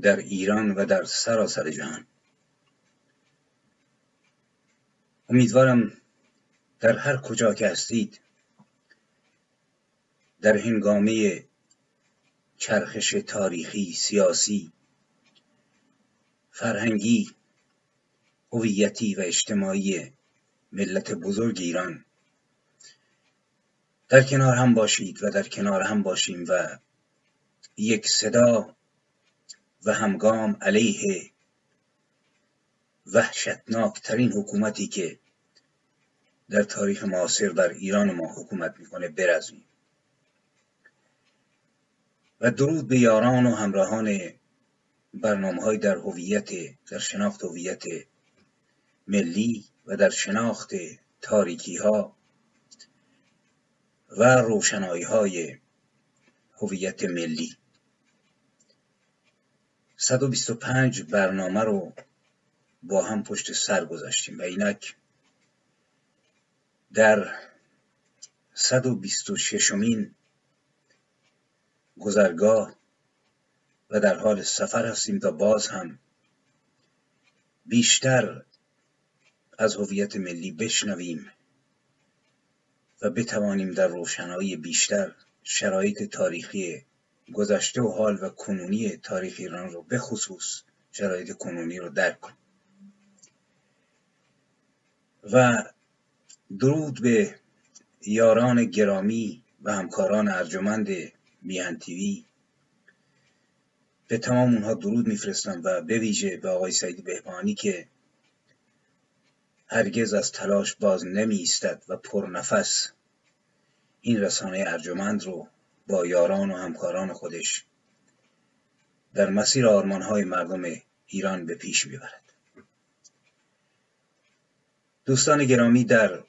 در ایران و در سراسر جهان. امیدوارم در هر کجا که هستید در هنگامه چرخش تاریخی سیاسی فرهنگی هویتی و اجتماعی ملت بزرگ ایران در کنار هم باشید و در کنار هم باشیم و یک صدا و همگام علیه وحشتناکترین حکومتی که در تاریخ معاصر بر ایران ما حکومت می‌کنه برزمیم و درود به یاران و همراهان برنامه های در هویت در شناخت هویت ملی و در شناخت تاریکی ها و روشنایی های هویت ملی. 125 برنامه رو با هم پشت سر گذاشتیم و اینک در 126 مین گذرگاه و در حال سفر هستیم تا باز هم بیشتر از هویت ملی بشنویم و بتوانیم در روشنایی بیشتر شرایط تاریخی گذشته و حال و کنونی تاریخ ایران رو به خصوص شرایط کنونی رو درک کنیم و درود به یاران گرامی و همکاران ارجمند میهن تیوی به تمام اونها درود میفرستم و به ویژه به آقای سعید بهبانی که هرگز از تلاش باز نمی ایستد و پرنفس این رسانه ارجمند رو با یاران و همکاران خودش در مسیر آرمانهای مردم ایران به پیش می‌برد. دوستان گرامی در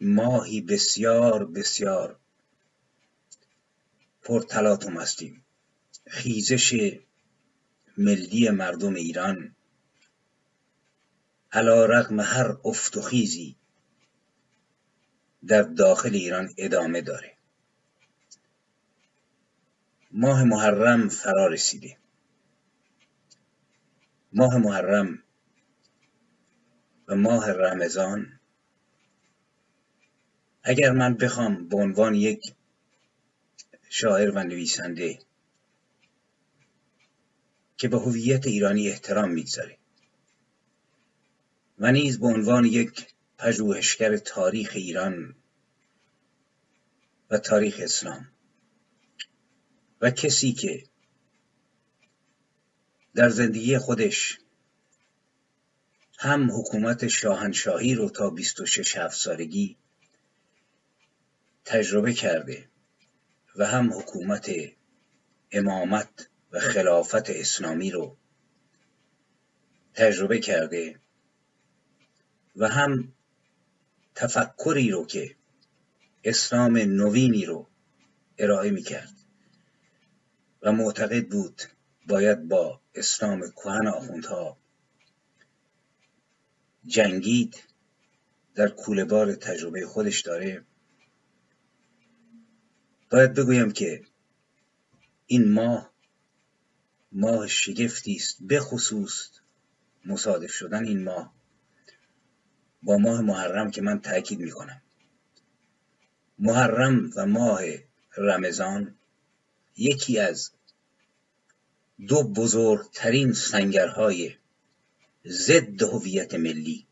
ماهی بسیار بسیار پرتلاطم هستیم. خیزش ملی مردم ایران علا رقم هر افت و خیزی در داخل ایران ادامه داره. ماه محرم فرا رسیده. ماه محرم و ماه رمضان. اگر من بخوام به عنوان یک شاعر و نویسنده که به هویت ایرانی احترام می‌گذاره و نیز به عنوان یک پژوهشگر تاریخ ایران و تاریخ اسلام و کسی که در زندگی خودش هم حکومت شاهنشاهی رو تا 26 هفت سالگی تجربه کرده و هم حکومت امامت و خلافت اسلامی رو تجربه کرده و هم تفکری رو که اسلام نوینی رو ارائه می کرد معتقد بود باید با اسلام کهن آخوندها جنگید در کوله بار تجربه خودش داره. باید بگویم که این ماه ماه شگفتی است به خصوص مصادف شدن این ماه با ماه محرم که من تاکید می‌کنم. محرم و ماه رمضان یکی از دو بزرگترین سنگرهای ضد هویت ملی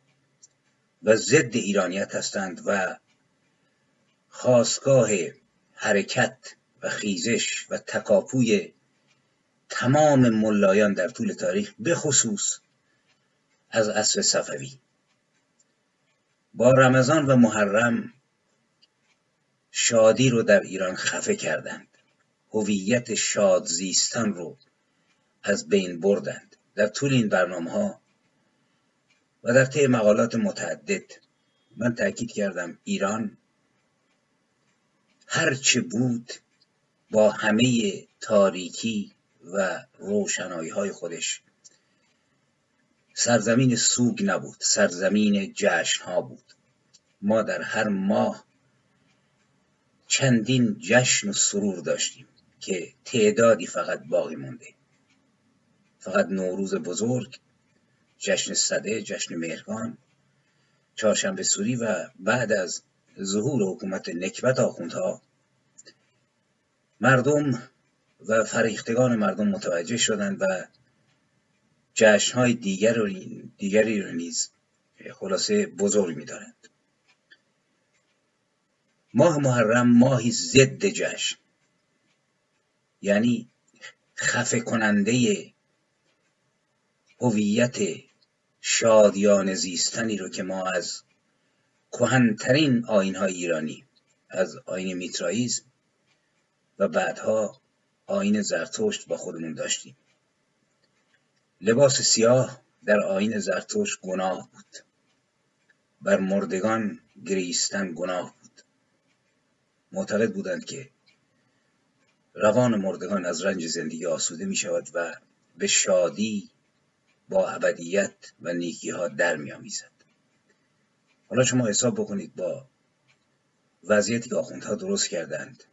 و ضد ایرانیت هستند و خواستگاه حرکت و خیزش و تکاپوی تمام ملایان در طول تاریخ به خصوص از عصر صفوی. با رمضان و محرم شادی رو در ایران خفه کردند. هویت شاد زیستن رو از بین بردند در طول این برنامه ها و در طی مقالات متعدد من تاکید کردم ایران هرچه بود با همه تاریکی و روشنایی های خودش سرزمین سوگ نبود سرزمین جشن ها بود. ما در هر ماه چندین جشن و سرور داشتیم که تعدادی فقط باقی مونده. فقط نوروز بزرگ جشن صده جشن مهرگان چهارشنبه سوری و بعد از ظهور حکومت نکبت آخوندها. مردم و فریختگان مردم متوجه شدند و جشنهای دیگر دیگری رو نیز خلاصه بزرگ می‌دارند. ماه محرم ماهی ضد جشن یعنی خفه کننده هویت شادیان زیستنی رو که ما از کهنترین آینهای ایرانی از آین میترائیزم و بعدها آین زرتشت با خودمون داشتیم. لباس سیاه در آین زرتشت گناه بود. بر مردگان گریستن گناه بود. معتقد بودند که روان مردگان از رنج زندگی آسوده می شود و به شادی با ابدیت و نیکی ها در می آمیزد. حالا شما حساب بکنید با وضعیتی که آخوندها درست کردند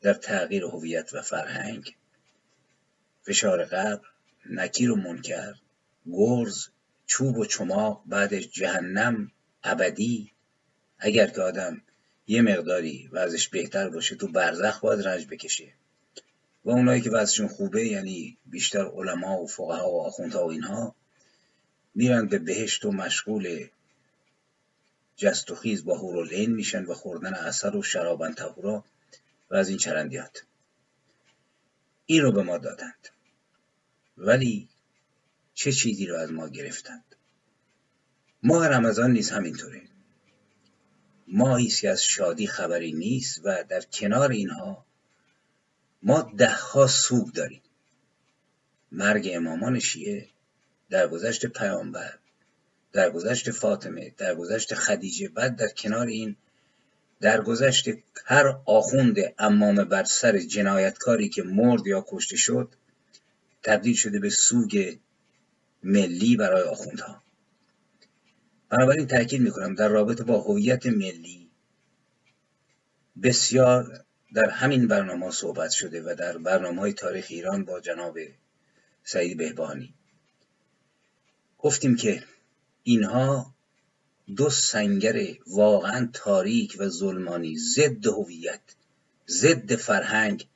در تغییر هویت و فرهنگ فشار قبر نکیر و منکر گرز چوب و چماق بعدش جهنم ابدی اگر که آدم یه مقداری وضعش بهتر باشه تو برزخ باید رنج بکشه و اونایی که وضعشون خوبه یعنی بیشتر علما و فقها و آخوندها و اینها میرن به بهشت و مشغول جست و خیز با هورالعین میشن و خوردن اثر و شرابن تهورا و از این چرندیات. این رو به ما دادند. ولی چه چیزی رو از ما گرفتند؟ ماه رمضان نیز همینطوره ماهی که از شادی خبری نیست و در کنار اینها ما دهها سوگ داریم. مرگ امامان شیعه درگذشت پیامبر درگذشت فاطمه درگذشت خدیجه بعد در کنار این درگذشت هر آخوند امام بر سر جنایتکاری که مرد یا کشته شد تبدیل شده به سوگ ملی برای آخوندها. بنابراین تاکید می‌کنم در رابطه با هویت ملی بسیار در همین برنامه صحبت شده و در برنامه های تاریخ ایران با جناب سعید بهبانی. گفتیم که اینها دو سنگر واقعا تاریک و ظلمانی ضد هویت ضد فرهنگ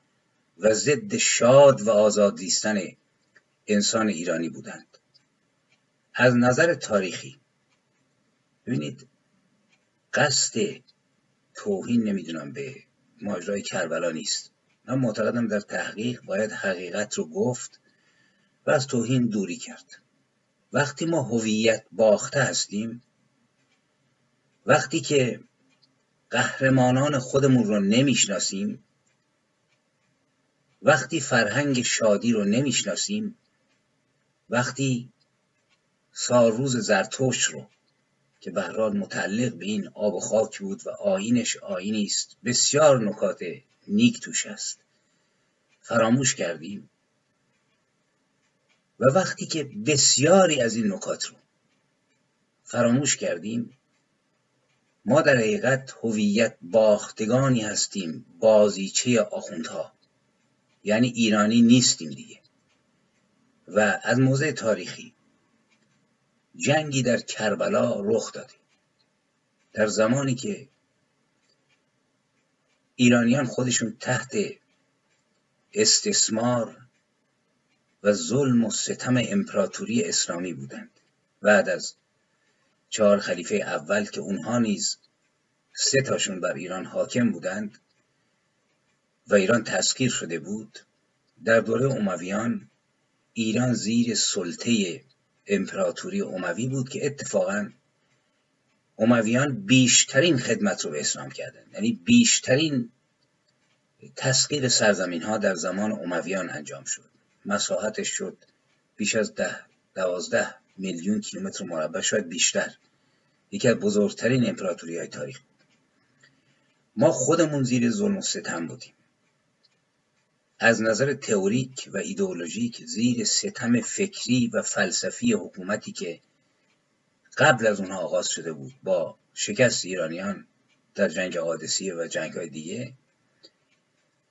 و ضد شاد و آزاد زیستن انسان ایرانی بودند. از نظر تاریخی ببینید قصد توهین نمی‌دونم به ماجرای کربلا نیست. من معتقدم در تحقیق باید حقیقت رو گفت و از توهین دوری کرد. وقتی ما هویت باخته هستیم وقتی که قهرمانان خودمون رو نمی‌شناسیم وقتی فرهنگ شادی رو نمی‌شناسیم وقتی ساروز زرتوش رو که بهران متعلق به این آب و خاک بود و آینش آینی است. بسیار نکات نیک توش است. فراموش کردیم. و وقتی که بسیاری از این نکات رو فراموش کردیم ما در حقیقت هویت باختگانی هستیم بازیچه آخوندها. یعنی ایرانی نیستیم دیگه. و از موضع تاریخی جنگی در کربلا رخ داده در زمانی که ایرانیان خودشون تحت استثمار و ظلم و ستم امپراتوری اسلامی بودند. بعد از چهار خلیفه اول که اونها نیز سه تاشون بر ایران حاکم بودند و ایران تسخیر شده بود در دوره امویان ایران زیر سلطه امپراتوری اموی بود که اتفاقا امویان بیشترین خدمت رو به اسلام کردن. یعنی بیشترین تسخیر سرزمین ها در زمان امویان انجام شد. مساحتش شد بیش از ده دوازده میلیون کیلومتر مربع شاید بیشتر. یکی از بزرگترین امپراتوری های تاریخ ما خودمون زیر ظلم و ستم بودیم. از نظر تئوریک و ایدئولوژیک زیر ستم فکری و فلسفی حکومتی که قبل از اونها آغاز شده بود با شکست ایرانیان در جنگ قادسیه و جنگ های دیگه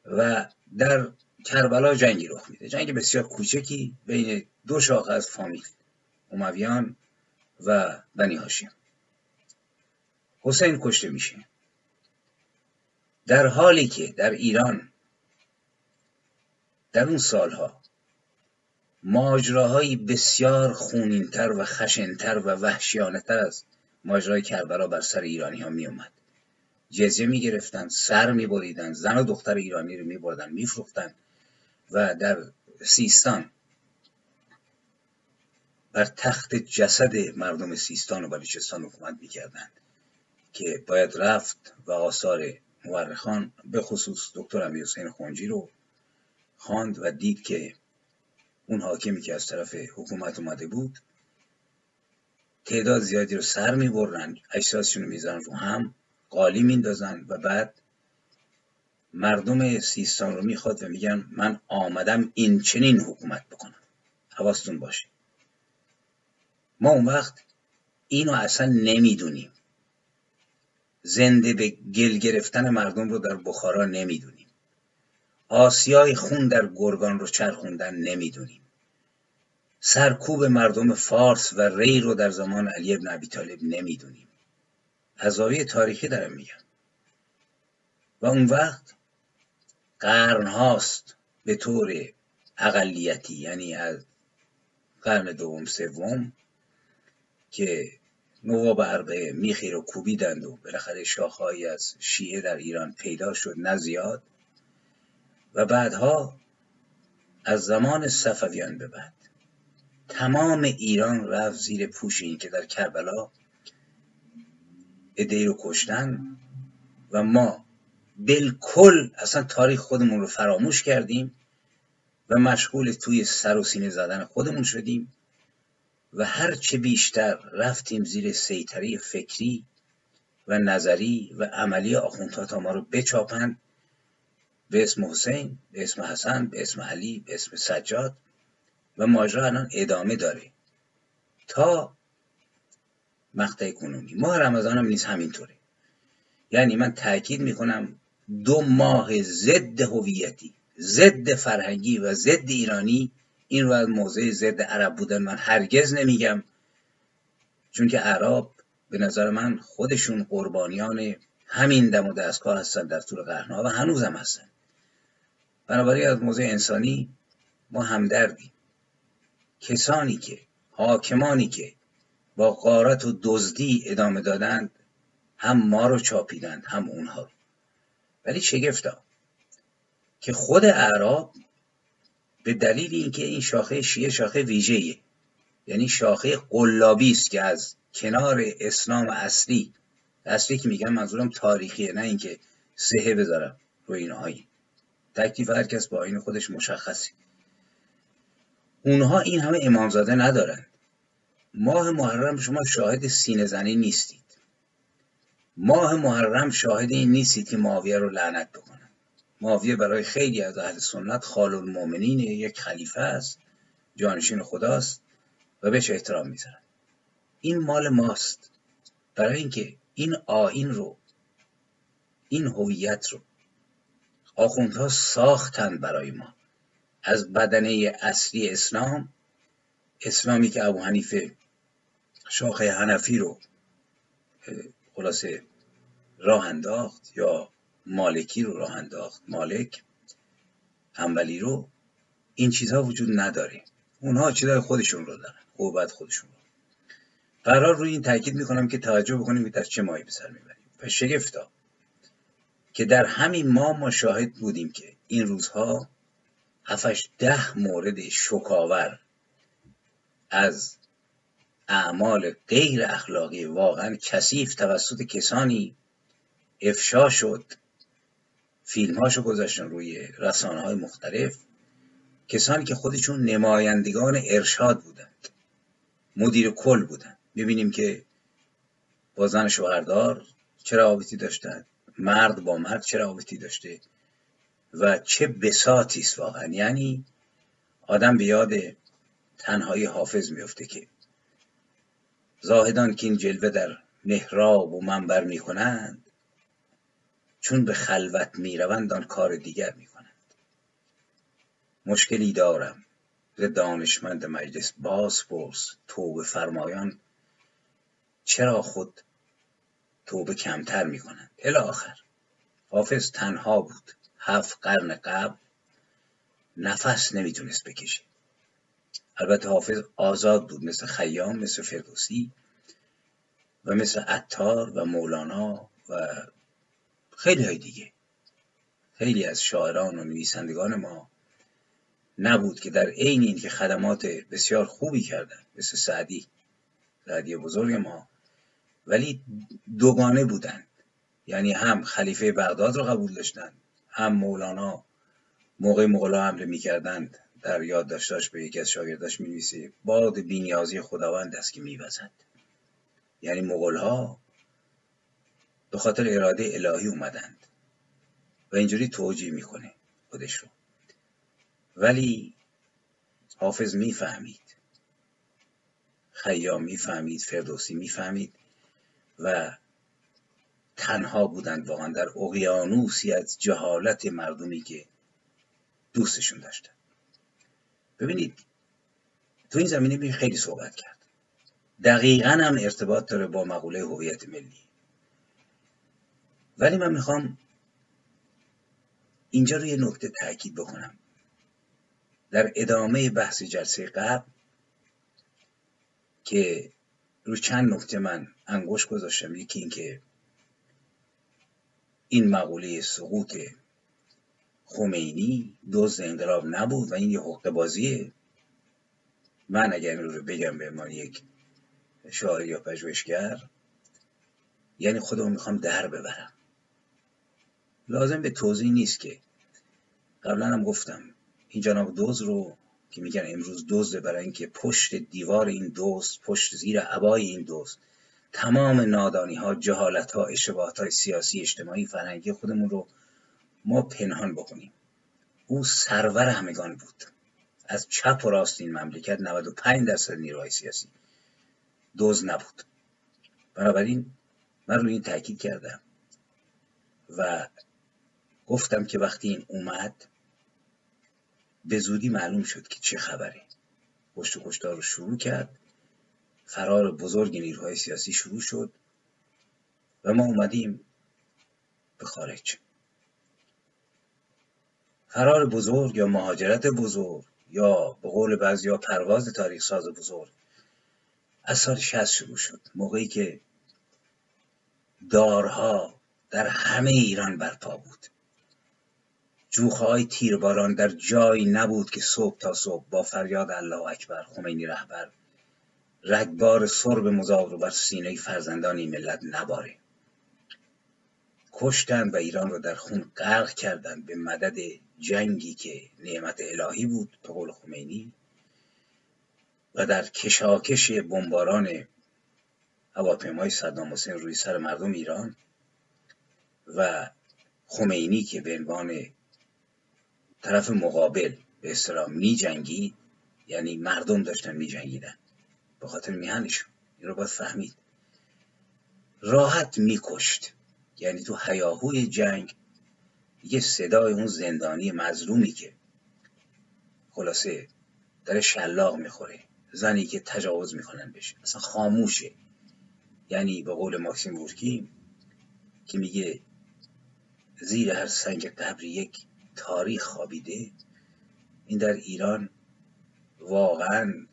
و در کربلا جنگی رخ میده. جنگ بسیار کوچکی بین دو شاخه از فامیل امویان و بنی هاشم. حسین کشته میشه. در حالی که در ایران در اون سالها. ماجراهایی بسیار خونینتر و خشنتر و وحشیانه تر از ماجرای کربلا بر سر ایرانی ها می اومد جزیه می گرفتن سر می بریدن زن و دختر ایرانی رو می بردن می فروختن و در سیستان بر تخت جسد مردم سیستان و بلوچستان حکومت می‌کردند که باید رفت و آثار مورخان به خصوص دکتر امیر حسین خونجی رو خواند و دید که اون حاکمی که از طرف حکومت اومده بود تعداد زیادی رو سر می‌برن اجساسشون رو می‌زنن رو هم قالی میندازن و بعد مردم سیستان رو می‌خواد و میگن من آمدم این چنین حکومت بکنم. حواستون باشه. ما اون وقت اینو اصلا نمی‌دونیم. زنده به گل گرفتن مردم رو در بخارا نمی‌دونیم. آسیای خون در گرگان رو چرخوندن نمی‌دونیم. سرکوب مردم فارس و ری رو در زمان علی ابن ابی طالب نمی‌دونیم. از تاریخی دارم میگم و اون وقت قرن هاست به طور اقلیتی یعنی از قرن دوم سوم که نواب عربه میخی رو کوبیدند و بالاخره شاخهایی از شیعه در ایران پیدا شد نه زیاد. و بعدها از زمان صفویان به بعد. تمام ایران رفت زیر پوش این که در کربلا ادهی رو کشتن و ما بالکل اصلا تاریخ خودمون رو فراموش کردیم و مشغول توی سر و سینه زدن خودمون شدیم و هرچه بیشتر رفتیم زیر سیطره فکری و نظری و عملی آخوندها تا ما رو بچاپند به اسم حسین به اسم حسن به اسم علی به اسم سجاد و ماجرا الان ادامه داره. تا مقطع کنونی. ماه رمضان هم نیز همینطوره. یعنی من تاکید می‌کنم دو ماه ضد هویتی ضد فرهنگی و ضد ایرانی. این رو از موضع ضد عرب بودن من هرگز نمیگم. چون که عرب به نظر من خودشون قربانیان همین دم و دستگاه هستن در طول قرنها و هنوزم هستن. بنابراین از موضع انسانی ما همدردیم. کسانی که حاکمانی که با قارت و دزدی ادامه دادند هم ما رو چاپیدند هم اونها رو. ولی شگفتا که خود اعراب به دلیل اینکه این شاخه شیعه شاخه ویژه‌ایه یعنی شاخه قلابی است که از کنار اسلام اصلی اصلی که میگم منظورم تاریخیه نه اینکه سهه بذارم روی این آین تکلیف هر کس با آین خودش مشخصی اونها این همه امامزاده ندارند ماه محرم شما شاهد سینه زنی نیستید. ماه محرم شاهد این نیستید که معاویه رو لعنت بکنن. معاویه برای خیلی از اهل سنت خال المؤمنین یک خلیفه است جانشین خداست و بهش احترام می‌ذارن. این مال ماست. برای اینکه این آین رو این هویت رو آخوندها ساختن برای ما. از بدنه اصلی اسلام اسلامی که ابو حنیفه شاخه حنفی رو خلاصه راه انداخت یا مالکی رو راه انداخت مالک انبلی رو این چیزها وجود نداره. اونها چیزهای خودشون رو دارن قوت خودشون رو. قرار روی این تاکید می‌کنم که توجه بکنیم که در چه ماهی به سر می‌بریم. و شگفتا که در همین ماه ما شاهد بودیم که این روزها هفتش ده مورد شکاور از اعمال غیر اخلاقی واقعا کثیف توسط کسانی افشا شد فیلم هاشو گذاشتن روی رسانه های مختلف کسانی که خودشون نمایندگان ارشاد بودند مدیر کل بودند. می‌بینیم که با زن شوهردار چه روابطی داشتند. مرد با مرد چه روابطی داشته و چه بساطی است واقعا. یعنی آدم به یاد تنهایی حافظ میفته که زاهدان که این جلوه در محراب و منبر می‌کنند چون به خلوت می‌روند آن کار دیگر می‌کنند. مشکلی دارم. ز دانشمند مجلس باز پرس توبه فرمایان چرا خود توبه کمتر می‌کنند. الی آخر. حافظ تنها بود. هفت قرن قبل نفس نمی‌تونست بکشه. البته حافظ آزاد بود. مثل خیام مثل فردوسی و مثل عطار و مولانا و خیلی های دیگه. خیلی از شاعران و نویسندگان ما نبود که در عین این که خدمات بسیار خوبی کردن مثل سعدی. سعدی بزرگ ما. ولی دوگانه بودند یعنی هم خلیفه بغداد رو قبول داشتند هم مولانا. موقع مغلا حمله می‌کردند در یاد داشتاش به یکی از شاگرداش نویسه باد بینیازی خداوند است که میوزد. یعنی مغلها به خاطر اراده الهی اومدند و اینجوری توجیه می‌کنه خودش رو. ولی حافظ می‌فهمید خیام می‌فهمید فردوسی می‌فهمید. و تنها بودند واقعا در اقیانوسی از جهالت مردمی که دوستشون داشتن. ببینید تو این زمینه می خیلی صحبت کرد. دقیقا هم ارتباط داره با مقوله هویت ملی. ولی من می‌خوام اینجا روی نکته تاکید بکنم. در ادامه بحث جلسه قبل که رو چند نکته من انگوش گذاشتم. یکی اینکه این مقوله سقوط خمینی دوز انقلاب نبود و این یه حقوق بازیه. من اگر این رو بگم به ما یک شاعر یا پژوهشگر یعنی خودمو می‌خوام در ببرم. لازم به توضیح نیست که. قبلا هم گفتم این جناب دوز رو که میگن امروز دزده برای اینکه پشت دیوار این دوست پشت زیر عبای این دوست تمام نادانی ها جهالت ها اشتباهات های سیاسی اجتماعی فرهنگی خودمون رو ما پنهان بکنیم. او سرور همگان بود. از چپ و راست این مملکت 95 درصد نیروهای سیاسی دوز نبود. بنابراین من روی این تاکید کردم و گفتم که وقتی این اومد به زودی معلوم شد که چه خبره پشت و کشتار رو شروع کرد. فرار بزرگ نیروهای سیاسی شروع شد و ما اومدیم به خارج. فرار بزرگ یا مهاجرت بزرگ یا به قول بعضی پرواز تاریخ ساز بزرگ از سال شهست شروع شد. موقعی که دارها در همه ایران برپا بود. جوخه های تیرباران در جایی نبود که صبح تا صبح با فریاد الله اکبر خمینی رهبر رگبار سرب مزار بر سینه فرزندان ملت نباره. کشتند و ایران رو در خون غرق کردند به مدد جنگی که نعمت الهی بود به قول خمینی و در کشاکش بمباران هواپیمای صدام حسین روی سر مردم ایران و خمینی که به عنوان طرف مقابل به اصطلاح می جنگید یعنی مردم داشتن می جنگیدن به خاطر میهنشون. این رو باید فهمید. راحت میکشت. یعنی تو حیاهوی جنگ یه صدای اون زندانی مظلومی که خلاصه در شلاق می‌خوره. زنی که تجاوز می‌کنن بشه اصلا خاموشه. یعنی به قول ماکسیم گورکی که میگه زیر هر سنگ قبری یک تاریخ خوابیده این در ایران واقعا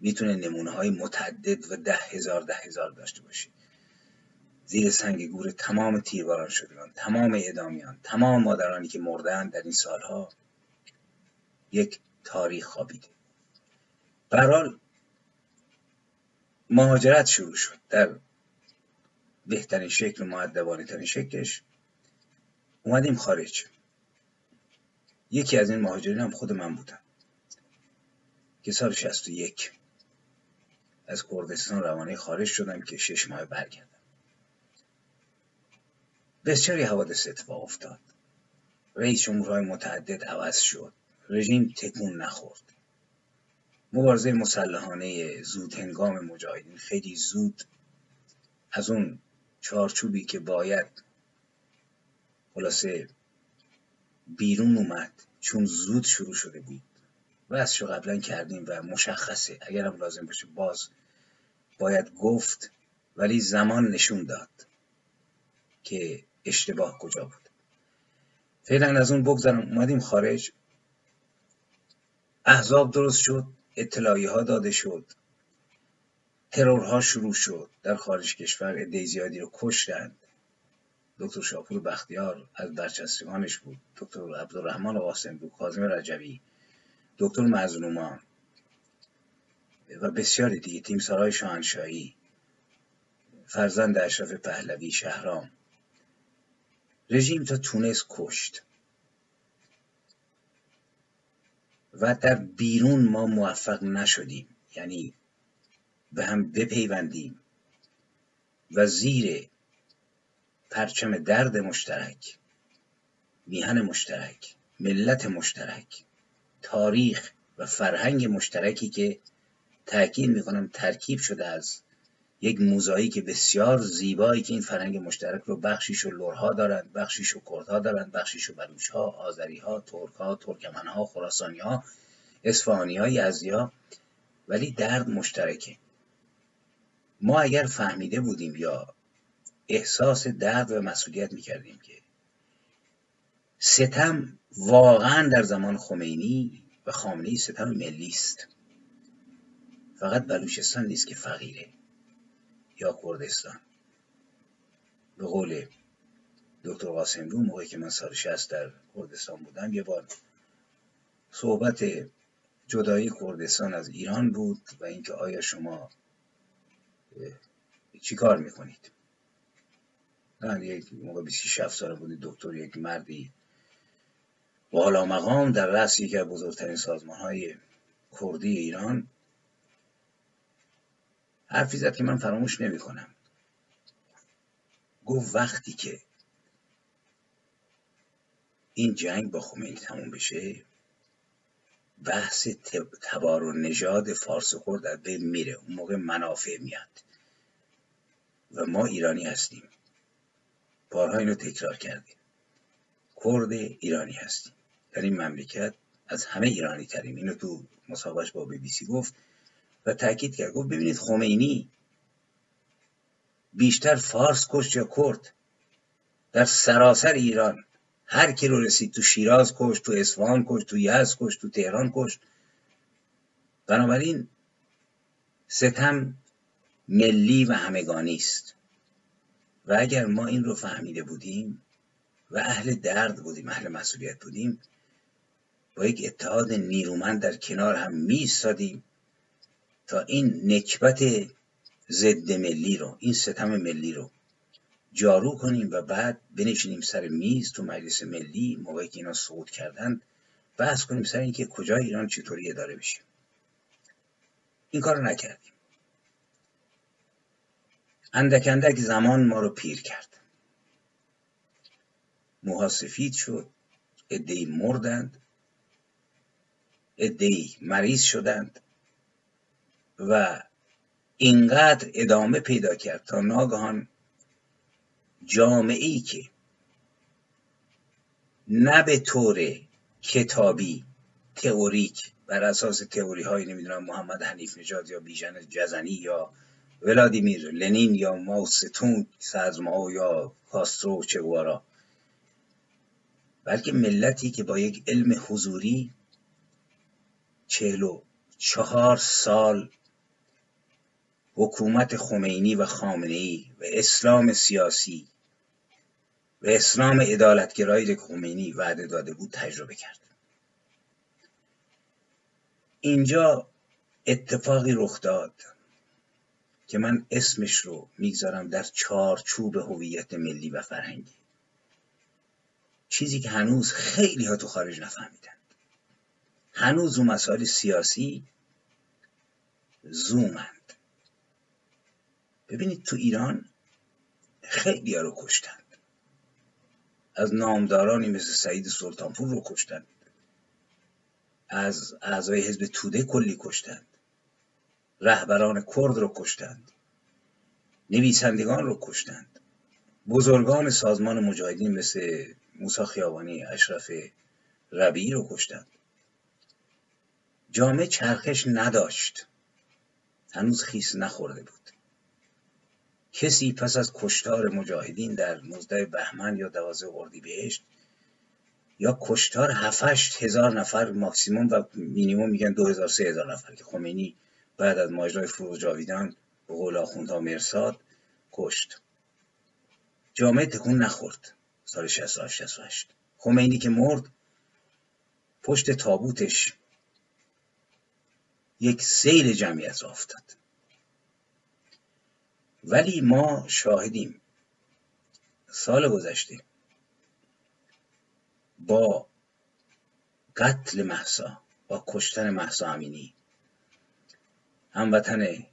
می‌تونه نمونه های متعدد و ده هزار ده هزار داشته باشه. زیر سنگ گور تمام تیرباران شدگان تمام ادامیان تمام مادرانی که مردن در این سالها یک تاریخ خوابیده. برحال مهاجرت شروع شد در بهترین شکل و معدبانه ترین شکلش. اومدیم خارج. یکی از این مهاجرین هم خود من بودم. که سال 61 از کردستان روانه خارج شدم که شش ماه برگردم. بسیاری حوادث اتفاق افتاد. رئیس جمهورهای متعدد عوض شد. رژیم تکون نخورد. مبارزه مسلحانه زود هنگام مجاهدین خیلی زود از اون چارچوبی که باید خلاصه بیرون اومد چون زود شروع شده بود. شو قبلا کردیم و مشخصه. اگر هم لازم باشه باز باید گفت ولی زمان نشون داد که اشتباه کجا بود. فعلا از اون بگذارم اومدیم خارج. احزاب درست شد اطلاعی ها داده شد. ترورها شروع شد. در خارج کشور عده زیادی رو کشتند دکتر شاپور بختیار از برچستگانش بود. دکتر عبدالرحمن قاسم بود کاظم رجبی. دکتر مظلومان و بسیاری دیگه تیم سرای شاهنشاهی. فرزند اشرف پهلوی شهرام. رژیم تا تونس کشت. و در بیرون ما موفق نشدیم. یعنی به هم بپیوندیم. و زیر پرچم درد مشترک میهن مشترک ملت مشترک تاریخ و فرهنگ مشترکی که تاکید می‌کنم ترکیب شده از یک موزاییک بسیار زیبایی که این فرهنگ مشترک رو بخشیش و لورها دارند بخشیش و کردها دارند بخشیش و بلوچها آذریها ترکها ترکمنها خراسانیها اصفهانیها یزدیها ولی درد مشترکه. ما اگر فهمیده بودیم یا احساس درد و مسئولیت می‌کردیم که ستم واقعا در زمان خمینی و خامنه ستم ملی است. فقط بلوچستان نیست که فقیره یا کردستان. به قول دکتر قاسم رو موقعی که من سال 60 در کردستان بودم یه بار صحبت جدایی کردستان از ایران بود و اینکه آیا شما چی کار می‌کنید؟ من یک موقع 27 سال بودی دکتر یک مردی. بالا مقام در رأس یکی از بزرگترین سازمان های کردی ایران. حرفی زد که من فراموش نمی کنم گفت وقتی که این جنگ با خمینی تموم بشه بحث تبار و نژاد فارس و کرد از میره. اون موقع منافع میاد. و ما ایرانی هستیم. بارها اینو تکرار کردیم. کرد ایرانی هستیم. در این مملکت از همه ایرانی تریم. اینو تو مسابقش با بی بی سی گفت و تاکید کرد. گفت ببینید خمینی بیشتر فارس کشت یا کرد؟ در سراسر ایران هر کی رو رسید تو شیراز کشت تو اصفهان کشت تو یزد کشت تو تهران کشت. بنابراین ستم ملی و همگانی است. و اگر ما این رو فهمیده بودیم و اهل درد بودیم اهل مسئولیت بودیم با یک اتحاد نیرومند در کنار هم می تا این نکبت ضد ملی رو این ستم ملی رو جارو کنیم و بعد بنشینیم سر میز تو مجلس ملی موقعی که اینا سقوط کردن بحث کنیم سر اینکه کجا ایران چطوری اداره بشه. این کار نکردیم. اندک اندک زمان ما رو پیر کرد. موها سفید شد ادهی مردند ادهی مریض شدند و اینقدر ادامه پیدا کرد تا ناگهان جامعه ای که نه به طور کتابی تئوریک بر اساس تئوری های نمی‌دونم محمد حنیف نژاد یا بیژن جزنی یا ولادیمیر لنین یا ماو ستون سازماو یا کاسترو چگوارا. بلکه ملتی که با یک علم حضوری چهل چهار سال حکومت خمینی و خامنه و اسلام سیاسی و اسلام عدالتگرایی که خمینی وعده داده بود تجربه کرد. اینجا اتفاقی رخ داد. که من اسمش رو می‌گذارم در چارچوب هویت ملی و فرهنگی. چیزی که هنوز خیلی ها تو خارج نفهمیدن. هنوز اون مسائل سیاسی زومند. ببینید تو ایران خیلی ها رو کشتند از نامدارانی مثل سعید سلطانپور رو کشتند از اعضای حزب توده کلی کشتند رهبران کرد رو کشتند. نویسندگان رو کشتند. بزرگان سازمان مجاهدین مثل موسی خیابانی اشرف ربیعی رو کشتند. جامعه چرخش نداشت. هنوز خیس نخورده بود. کسی پس از کشتار مجاهدین در 19 بهمن یا 12 بهشت یا کشتار هفتش هزار نفر ماکسیموم و مینیموم میگن دو هزار سه هزار نفر که خمینی بعد از ماجرای فروغ جاویدان به قول آخوندها مرساد کشت. جامعه تکون نخورد. سال 68 68 خمینی که مرد پشت تابوتش یک سیل جمعیت را افتاد. ولی ما شاهدیم. سال گذشته با قتل محسا با کشتن محسا امینی هموطن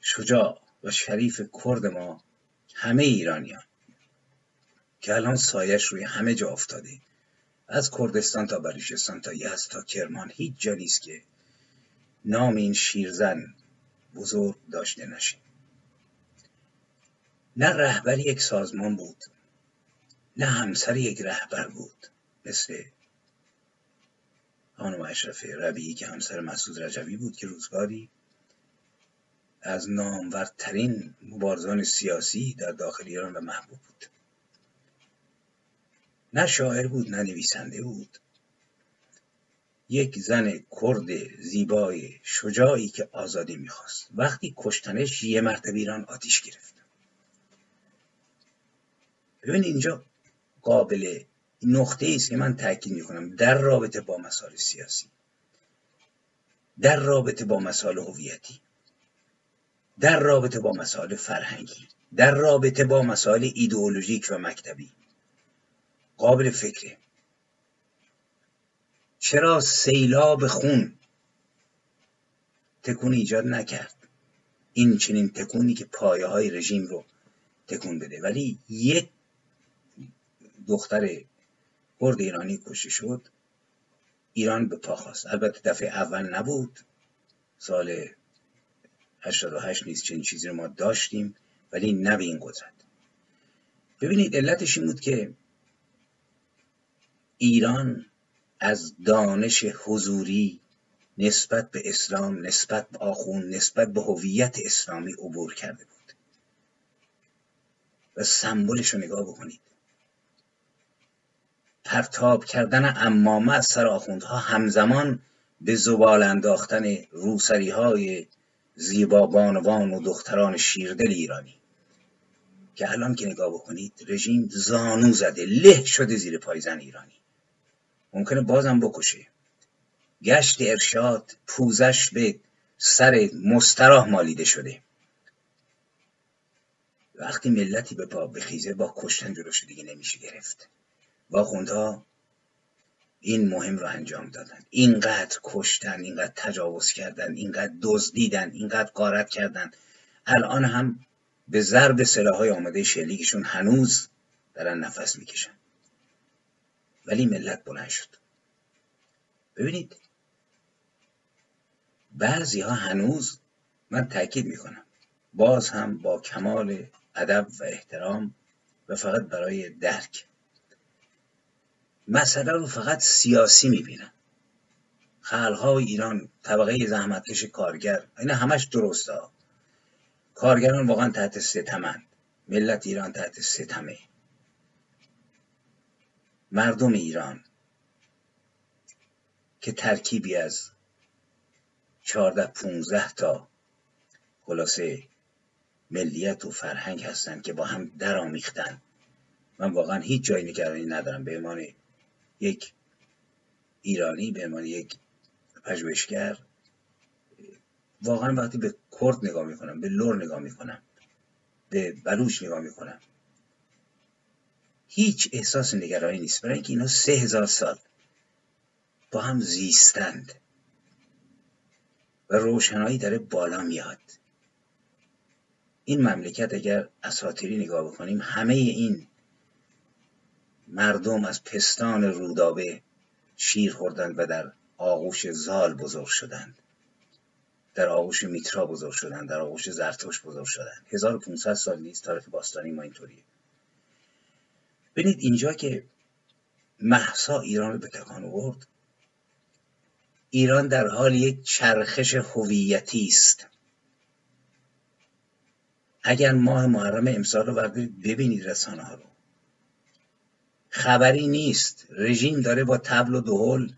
شجاع و شریف کرد ما همه ایرانیان که الان سایش روی همه جا افتاده. از کردستان تا بلوچستان تا یزد تا کرمان هیچ جا نیست که نام این شیرزن بزرگ داشته نشه. نه رهبر یک سازمان بود نه همسر یک رهبر بود مثل خانم اشرف ربیعی که همسر مسعود رجوی بود که روزگاری از نامورترین مبارزان سیاسی در داخل ایران و محبوب بود. نه شاعر بود نه نویسنده بود. یک زن کرد زیبای شجاعی که آزادی می‌خواست. وقتی کشتنش یه مرتبه ایران آتیش گرفت. ببین اینجا قابل نقطه است که من تاکید می‌کنم. در رابطه با مسائل سیاسی در رابطه با مسائل هویتی در رابطه با مسائل فرهنگی در رابطه با مسائل ایدئولوژیک و مکتبی. قابل فکره. چرا سیلاب خون تکون ایجاد نکرد؟ این چنین تکونی که پایه های رژیم رو تکون بده ولی یک دختر کرد ایرانی کشته شد. ایران به پا خواست. البته دفعه اول نبود. سال 88 نیست چنین چیزی رو ما داشتیم ولی نه به این قدرت. ببینید علتش این بود که ایران از دانش حضوری نسبت به اسلام نسبت به آخون نسبت به هویت اسلامی عبور کرده بود. و سمبلش رو نگاه بکنید. پرتاب کردن امامه از سر آخوندها همزمان به زبال انداختن روسری های زیبا بانوان و دختران شیردل ایرانی. که الان که نگاه بکنید رژیم زانو زده له شده زیر پای زن ایرانی. ممکنه بازم بکشه. گشت ارشاد پوزش به سر مستراح مالیده شده. وقتی ملتی به پا بخیزه با کشتن جلوش دیگه نمیشه گرفت. واخوندها این مهم رو انجام دادن. اینقدر کشتن اینقدر تجاوز کردن اینقدر دزدیدن اینقدر قارت کردن. الان هم به ضرب سلاحهای آماده شلیکشون هنوز دارن نفس می‌کشن. ولی ملت بلند شد. ببینید بعضی ها هنوز من تاکید می‌کنم. باز هم با کمال ادب و احترام و فقط برای درک. مسئله رو فقط سیاسی می‌بینن خلقهای ایران طبقه زحمتکش کارگر این همش درسته. کارگران واقعا تحت ستمند ملت ایران تحت ستمه مردم ایران که ترکیبی از چهارده پونزده تا خلاصه ملیت و فرهنگ هستند که با هم درآمیختن من واقعا هیچ جای نگرانی ندارم. به عنوان یک ایرانی به عنوان یک پژوهشگر واقعا وقتی به کرد نگاه می‌کنم به لور نگاه می‌کنم به بلوچ نگاه می‌کنم. هیچ احساس نگرانی نیست. برای اینکه اینا سه هزار سال با هم زیستند و روشنایی داره بالا میاد. این مملکت اگر اساتیری نگاه بکنیم همه این مردم از پستان رودابه شیر خوردند و در آغوش زال بزرگ شدند. در آغوش میترا بزرگ شدند در آغوش زرتوش بزرگ شدند. 1500 سال نیست تاریخ باستانی ما اینطوریه. ببینید اینجا که محسا ایران رو به تکان آورد. ایران در حال یک چرخش هویتی است. اگر ماه محرم امسال رو بردارید ببینید رسانه ها رو. خبری نیست. رژیم داره با تبل و دهل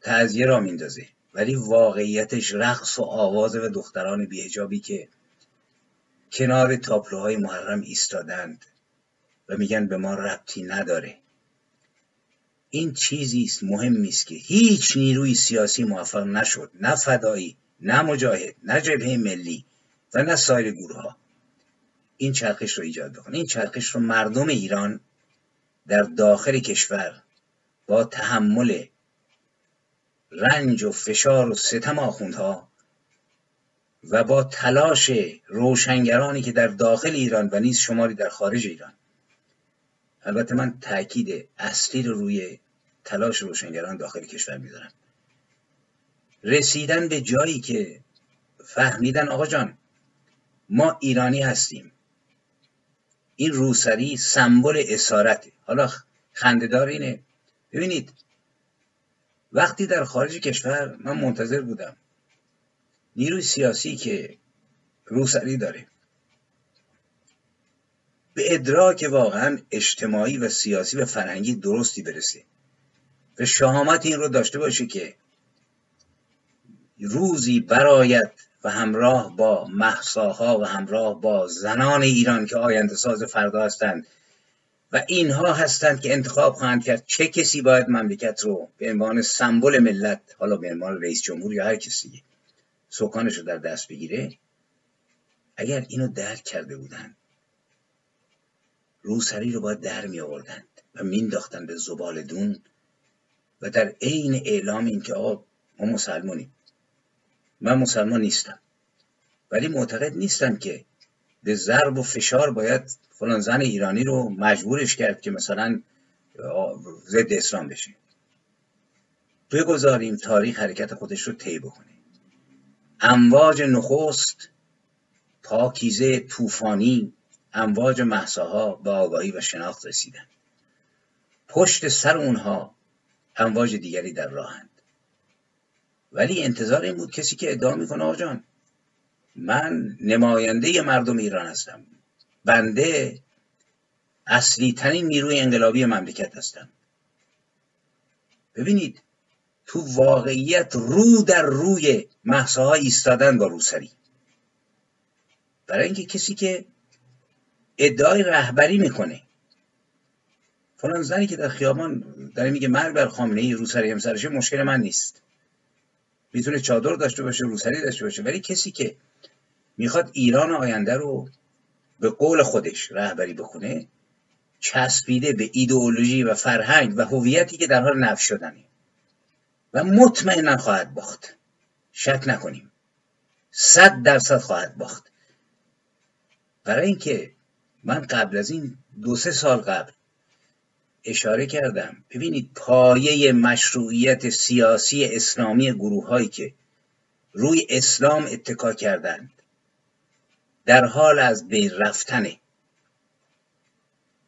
تعذیه را میندازه. ولی واقعیتش رقص و آواز و دختران بیهجابی که کنار تابلوهای محرم ایستادند و میگن به ما ربطی نداره. این چیزی است مهمی است که هیچ نیروی سیاسی موفق نشد. نه فدایی نه مجاهد نه جبهه ملی و نه سایر گروه این چرخش رو ایجاد بکنه این چرخش رو مردم ایران در داخل کشور با تحمل رنج و فشار و ستم آخوندها و با تلاش روشنگرانی که در داخل ایران و نیز شماری در خارج ایران. البته من تاکید اصلی رو روی تلاش روشنگران داخل کشور می‌ذارم. رسیدن به جایی که فهمیدن آقا جان ما ایرانی هستیم. این روسری سمبل اسارته حالا خندهدار اینه. ببینید وقتی در خارج کشور من منتظر بودم. نیروی سیاسی که روسری داره. به ادراک واقعا اجتماعی و سیاسی و فرهنگی درستی برسه. و شهامت این رو داشته باشه که روزی برایت و همراه با محساها و همراه با زنان ایران که آینده ساز فردا هستند و اینها هستند که انتخاب خواهند کرد چه کسی باید مملکت رو به عنوان سمبل ملت حالا به عنوان رئیس جمهور یا هر کسی سکانش رو در دست بگیره. اگر اینو درک کرده بودند روسری رو باید در می آوردند و مینداختن به زبال دون و در عین اعلام اینکه آقا ما مسلمانیم. من مسلمان نیستم. ولی معتقد نیستم که به ضرب و فشار باید فلان زن ایرانی رو مجبورش کرد که مثلا ضد اسلام بشه. بگذاریم تاریخ حرکت خودش رو طی بکنه. امواج نخست پاکیزه طوفانی امواج محساها به آگاهی و شناخت رسیدن. پشت سر اونها امواج دیگری در راهند. ولی انتظار این بود کسی که ادعا می‌کنه آقا جان من نماینده مردم ایران هستم. بنده اصلی ترین نیروی انقلابی مملکت هستم. ببینید تو واقعیت رو در روی محصاها ایستادن با روسری. برای اینکه کسی که ادعای رهبری می‌کنه. فلان زنی که در خیابان داره میگه مرگ بر خامنه ای روسری همسرشه مشکل من نیست. می‌تونه چادر داشته باشه روسری داشته باشه. ولی کسی که می‌خواد ایران آینده رو به قول خودش رهبری بکنه چسبیده به ایدئولوژی و فرهنگ و هویتی که در حال نفش شدنه. و مطمئنا خواهد باخت. شک نکنیم. صد درصد خواهد باخت. برای اینکه من قبل از این دو سه سال قبل اشاره کردم. ببینید پایه مشروعیت سیاسی اسلامی گروه هایی که روی اسلام اتکا کردند در حال از بین رفتنه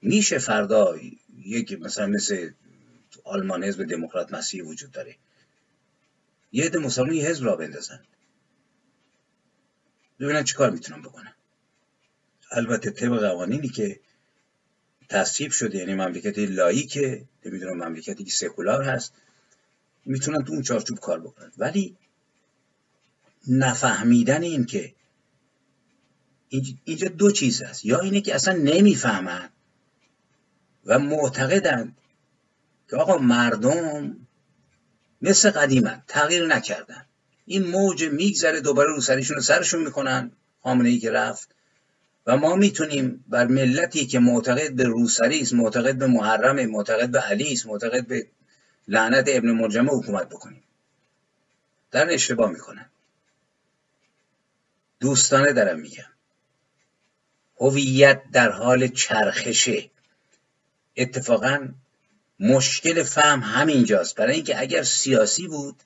میشه فردا یک مثلا مثل آلمان حزب دموکرات مسیحی وجود داره. یه عده مسلمان یه حزب را بندازن. ببینن چیکار می‌تونن بکنن. البته طبق قوانینی که تصویب شده یعنی مملکتی لایکه نمی‌دونم مملکتی که سکولار هست می‌تونن تو اون چارچوب کار بکنن. ولی نفهمیدن این که اینجا دو چیز هست. یا اینه که اصلا نمی‌فهمن و معتقدند که آقا مردم مثل قدیمن تغییر نکردن. این موج میگذره دوباره رو سرشون سرشون می‌کنن. خامنه ای که رفت و ما می‌تونیم بر ملتی که معتقد به روسری است معتقد به محرم معتقد به علی است معتقد به لعنت ابن مرجمه حکومت بکنیم. در اشتباه می‌کنن دوستانه دارم میگم. هویت در حال چرخشه. اتفاقا مشکل فهم همینجاست. برای اینکه اگر سیاسی بود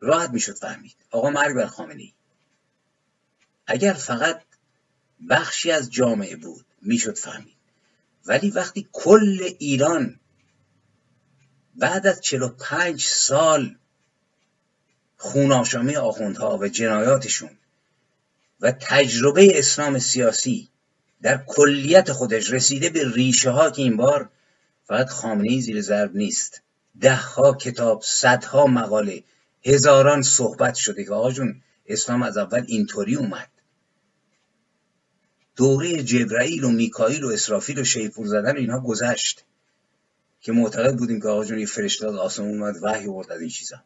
راحت می‌شد فهمید. آقا مرگ بر خامنه ای اگر فقط بخشی از جامعه بود می‌شد فهمید. ولی وقتی کل ایران بعد از 45 سال خوناشامی آخوندها و جنایاتشون و تجربه اسلام سیاسی در کلیت خودش رسیده به ریشه ها که این بار فقط خامنه زیر ضرب نیست. ده ها کتاب صدها مقاله هزاران صحبت شده که آقا اسلام از اول اینطوری اومد. دوره جبرائیل و میکائیل و اسرافیل و شیپور زدن اینها گذشت که معتقد بودیم که آقا جون یه فرشته از آسمون اومد وحی آورد از این چیزا.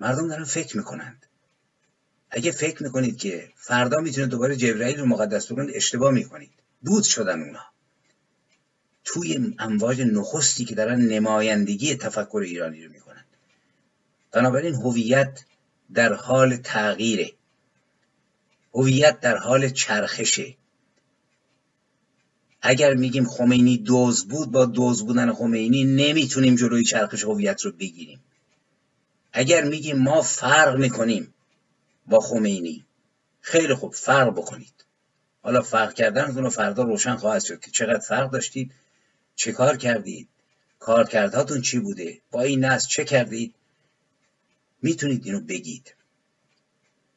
مردم دارن فکر می‌کنند. اگه فکر می‌کنید که فردا می‌تونه دوباره جبرائیل رو مقدس بکنید اشتباه می‌کنید. بود شدن اونا. توی امواج نخستی که دارن نمایندگی تفکر ایرانی رو می‌کنن بنابراین هویت در حال تغییره. هویت در حال چرخشه. اگر میگیم خمینی دوز بود با دوز بودن خمینی نمی‌تونیم جلوی چرخش هویت رو بگیریم. اگر میگیم ما فرق می‌کنیم با خمینی خیلی خوب فرق بکنید. حالا فرق کردنتون رو فردا روشن خواهد شد که چقدر فرق داشتید چه کار کردید کارکردهاتون چی بوده با این نسل چه کردید؟ می‌تونید اینو بگید.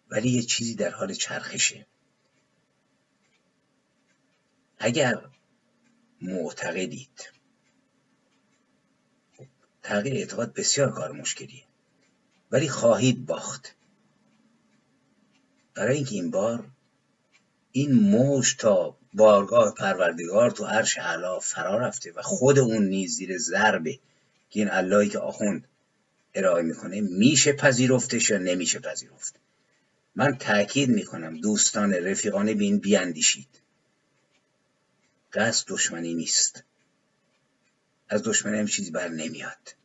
ولی یه چیزی در حال چرخشه. اگر معتقدید تغییر اعتقاد بسیار کار مشکلیه ولی خواهید باخت. برای اینکه این بار این موج تا بارگاه پروردگار تو عرش علا فرا رفته و خود اون نیز زیر ضربه که این اللهی که آخوند ارائه می‌کنه میشه پذیرفتش یا نمیشه پذیرفت. من تاکید می‌کنم دوستان رفیقان بین بیاندیشید. قصد دشمنی نیست. از دشمنی هم چیزی بر نمیاد.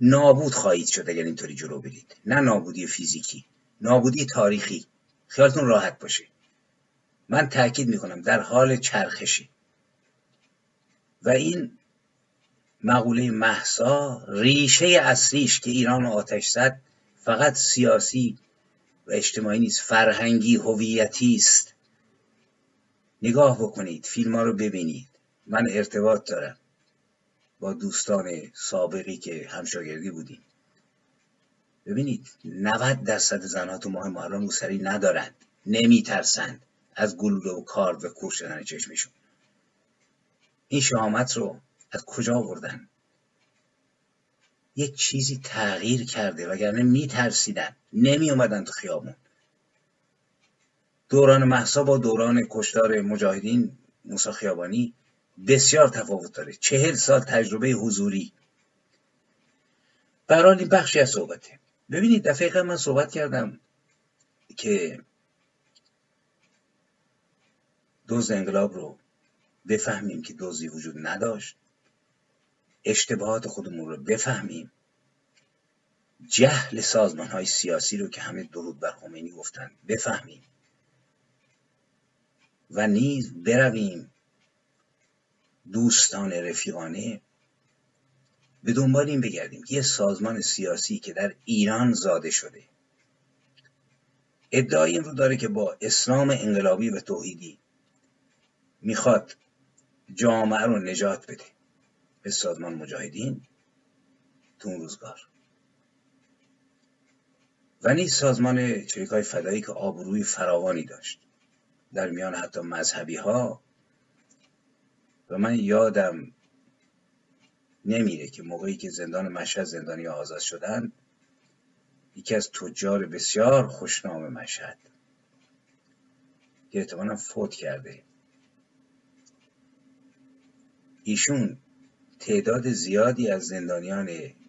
نابود خواهید شد اگر اینطوری جلو برید. نه نابودی فیزیکی نابودی تاریخی. خیالتون راحت باشه. من تاکید می‌کنم در حال چرخشی. و این مقوله محسا ریشه اصلیش که ایران آتش زد فقط سیاسی اجتماعی نیست فرهنگی هویتی است. نگاه بکنید فیلم ها رو ببینید. من ارتباط دارم با دوستان سابقی که همشاگردی بودیم. ببینید 90 درصد زنها تو ماه محرم روسری ندارند نمیترسند از گلوله و کارد و کور شدن چشمشون. این شهامت رو از کجا آوردن؟ یک چیزی تغییر کرده وگرنه میترسیدن. نمی اومدن تو خیابون. دوران محسا با دوران کشتار مجاهدین موسی خیابانی بسیار تفاوت داره. چهل سال تجربه حضوری. برحال این بخشی از صحبته. ببینید دفعه من صحبت کردم که دوز انقلاب رو بفهمیم که دوزی وجود نداشت. اشتباهات خودمون رو بفهمیم. جهل سازمان های سیاسی رو که همه درود بر خمینی گفتن بفهمیم. و نیز برویم دوستان رفیقانه به دنبال این بگردیم یه سازمان سیاسی که در ایران زاده شده. ادعای این رو داره که با اسلام انقلابی و توحیدی می‌خواد جامعه رو نجات بده. به سازمان مجاهدین تو اون روزگار. و نیز سازمان چریک های فدایی که آبروی فراوانی داشت. در میان حتی مذهبی ها و من یادم نمیره که موقعی که زندان مشهد زندانی آزاد شدن یکی از تجار بسیار خوشنام مشهد که احتمالا فوت کرده. ایشون تعداد زیادی از زندانیان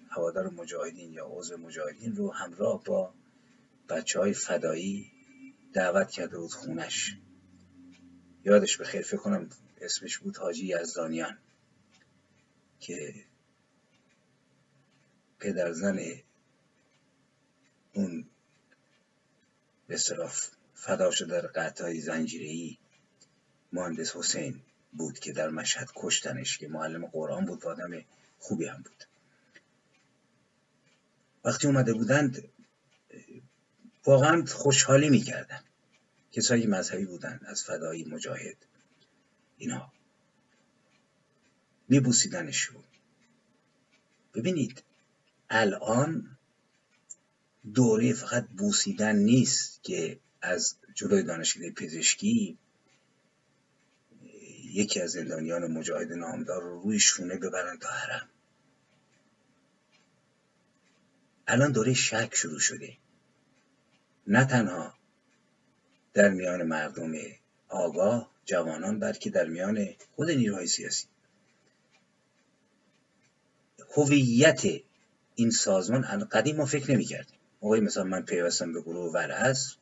هوادار مجاهدین یا عضو مجاهدین رو همراه با بچه های فدایی دعوت کرده بود خونش. یادش به خیر فکر کنم اسمش بود حاجی یزدانیان که پدر زن اون به اصطلاح فدا شده در قطعه زنجیری مهندس حسین. بود که در مشهد کشتنش که معلم قرآن بود و آدم خوبی هم بود. وقتی اومده بودند واقعا خوشحالی می‌کردن کسایی مذهبی بودن از فدایی مجاهد اینا. میبوسیدنشون. ببینید الان دوره فقط بوسیدن نیست که از جلوی دانشکده پزشکی یکی از زندانیان مجاهد نامدار رو روی شونه ببرن تا حرم. الان دوره شک شروع شده. نه تنها در میان مردم آگاه جوانان بلکه در میان خود نیروهای سیاسی. هویت این سازمان قدیم ما فکر نمی کردیم. موقعی مثلا من پیوستم به گروه ورعصر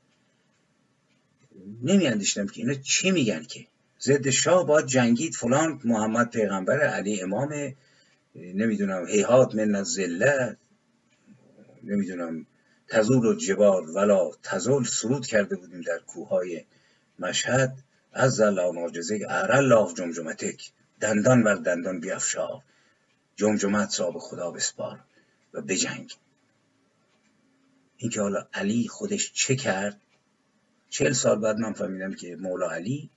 نمی اندیشتم که اینا چی میگن که؟ ضد شاه باید جنگید فلان. محمد پیغمبر علی امام نمی‌دونم هیهات من از نمی‌دونم تزول و جبال ولا تزول سرود کرده بودیم در کوههای مشهد. از الله معجزه الله جمجمتک. دندان بر دندان بیافشار جمجمت صاحب خدا بسپار و بجنگ. اینکه حالا علی خودش چه کرد؟ چهل سال بعد من فهمیدم که مولا علی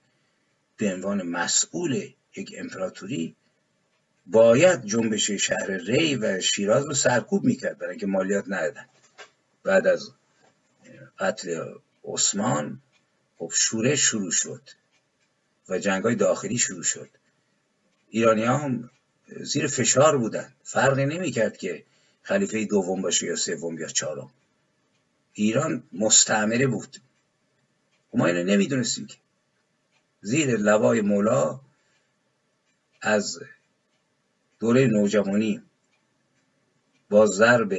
به عنوان مسئول یک امپراتوری باید جنبش شهر ری و شیراز رو سرکوب می‌کرد برای اینکه مالیات ندادن. بعد از قتل عثمان خب شورش شروع شد و جنگ های داخلی شروع شد. ایرانی هم زیر فشار بودن. فرقی نمی‌کرد که خلیفه دوم باشه یا سوم یا چهارم. ایران مستعمره بود. ما اینو نمی‌دونستیم که زیر لوای مولا از دوره نوجوانی با ضرب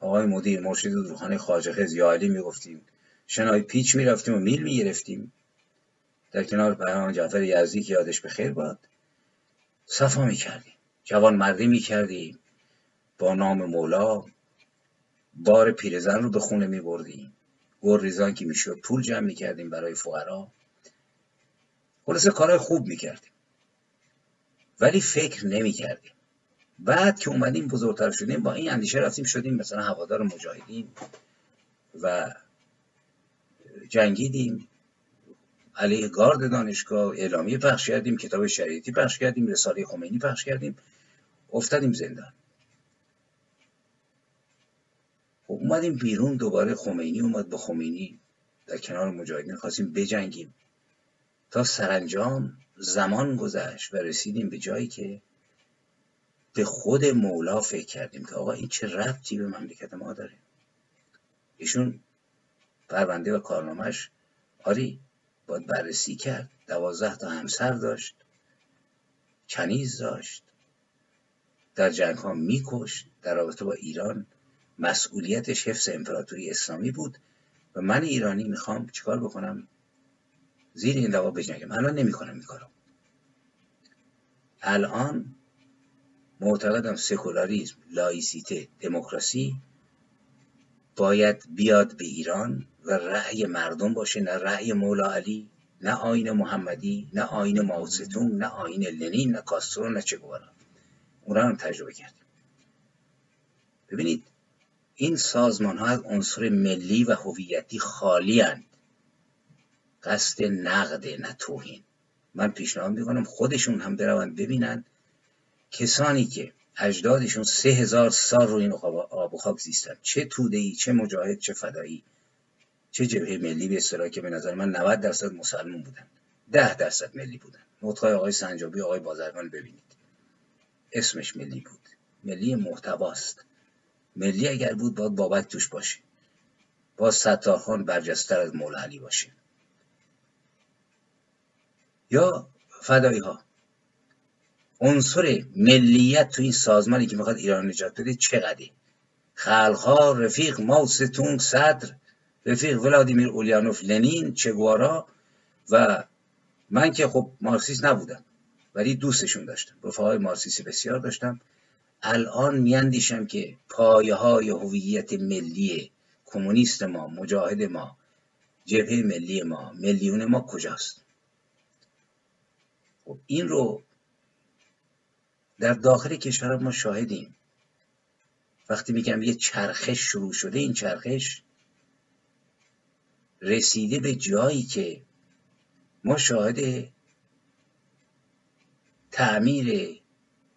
آقای مدیر مرشد روحانی خواجه خز یا علی می‌گفتیم. شنای پیچ می‌رفتیم و میل می‌گرفتیم. در کنار پهلوان جعفر یزدی که یادش به خیر باد صفا می‌کردیم. جوان مردی می‌کردیم. با نام مولا بار پیرزن رو به خونه میبردیم. گر ریزان که می‌شد پول جمع می‌کردیم برای فقرا. خلاصه کارهای خوب می‌کردیم. ولی فکر نمی‌کردیم. بعد که اومدیم بزرگتر شدیم با این اندیشه رفتیم شدیم مثلا هوادار مجاهدین و جنگیدیم. علیه گارد دانشگاه اعلامیه پخش کردیم کتاب شریعتی پخش کردیم رساله خمینی پخش کردیم. افتادیم زندان. خب اومدیم بیرون دوباره خمینی اومد با خمینی در کنار مجاهدین خواستیم بجنگیم. تا سرانجام زمان گذشت و رسیدیم به جایی که به خود مولا فکر کردیم که آقا این چه ربطی به مملکت ما داره. ایشون پرونده و کارنامهش آری باید بررسی کرد. دوازده تا همسر داشت کنیز داشت در جنگ ها میکشت در رابطه با ایران مسئولیتش حفظ امپراتوری اسلامی بود و من ایرانی می‌خوام چیکار بکنم؟ زیر این دوا بجنگم الان نمی‌کنم این کارو. الان معتقدم سکولاریزم لایسیته دموکراسی باید بیاد به ایران و رأی مردم باشه نه رأی مولا علی نه آین محمدی نه آین ماوستون نه آین لنین نه کاسترو نه چگوارا. اون هم تجربه کردیم ببینید این سازمان ها از عنصر ملی و هویتی خالی هند. قصد نقد نه من پیشنهاد می‌کنم خودشون هم بروند ببینن کسانی که اجدادشون سه هزار سال رو این آب و خاک زیستن چه توده ای چه مجاهد چه فدایی چه جبهه ملی به اصطلاح که به نظر من 90 درصد مسلمان بودن. 10 درصد ملی بودن. نطقای آقای سنجابی آقای بازرگان ببینید. اسمش ملی بود. ملی محتواست. ملی اگر بود باید بابک توش باشه. با ستارخان برجستر از مولا علی باشه. یا فدایی ها عنصر ملیت تو این سازمانی که می‌خواد ایران نجات بده چقدره؟ خلقها رفیق ماو ستونگ صدر رفیق ولادیمیر اولیانوف لنین چگوارا و من که خب مارکسیست نبودم ولی دوستشون داشتم. رفقای مارکسیستی بسیار داشتم. الان میاندیشم که پایه های هویت ملی کمونیست ما مجاهد ما جبهه ملی ما میلیون ما کجاست؟ خب این رو در داخل کشور ما شاهدیم. وقتی میگم یه چرخش شروع شده این چرخش رسیده به جایی که ما شاهد تعمیر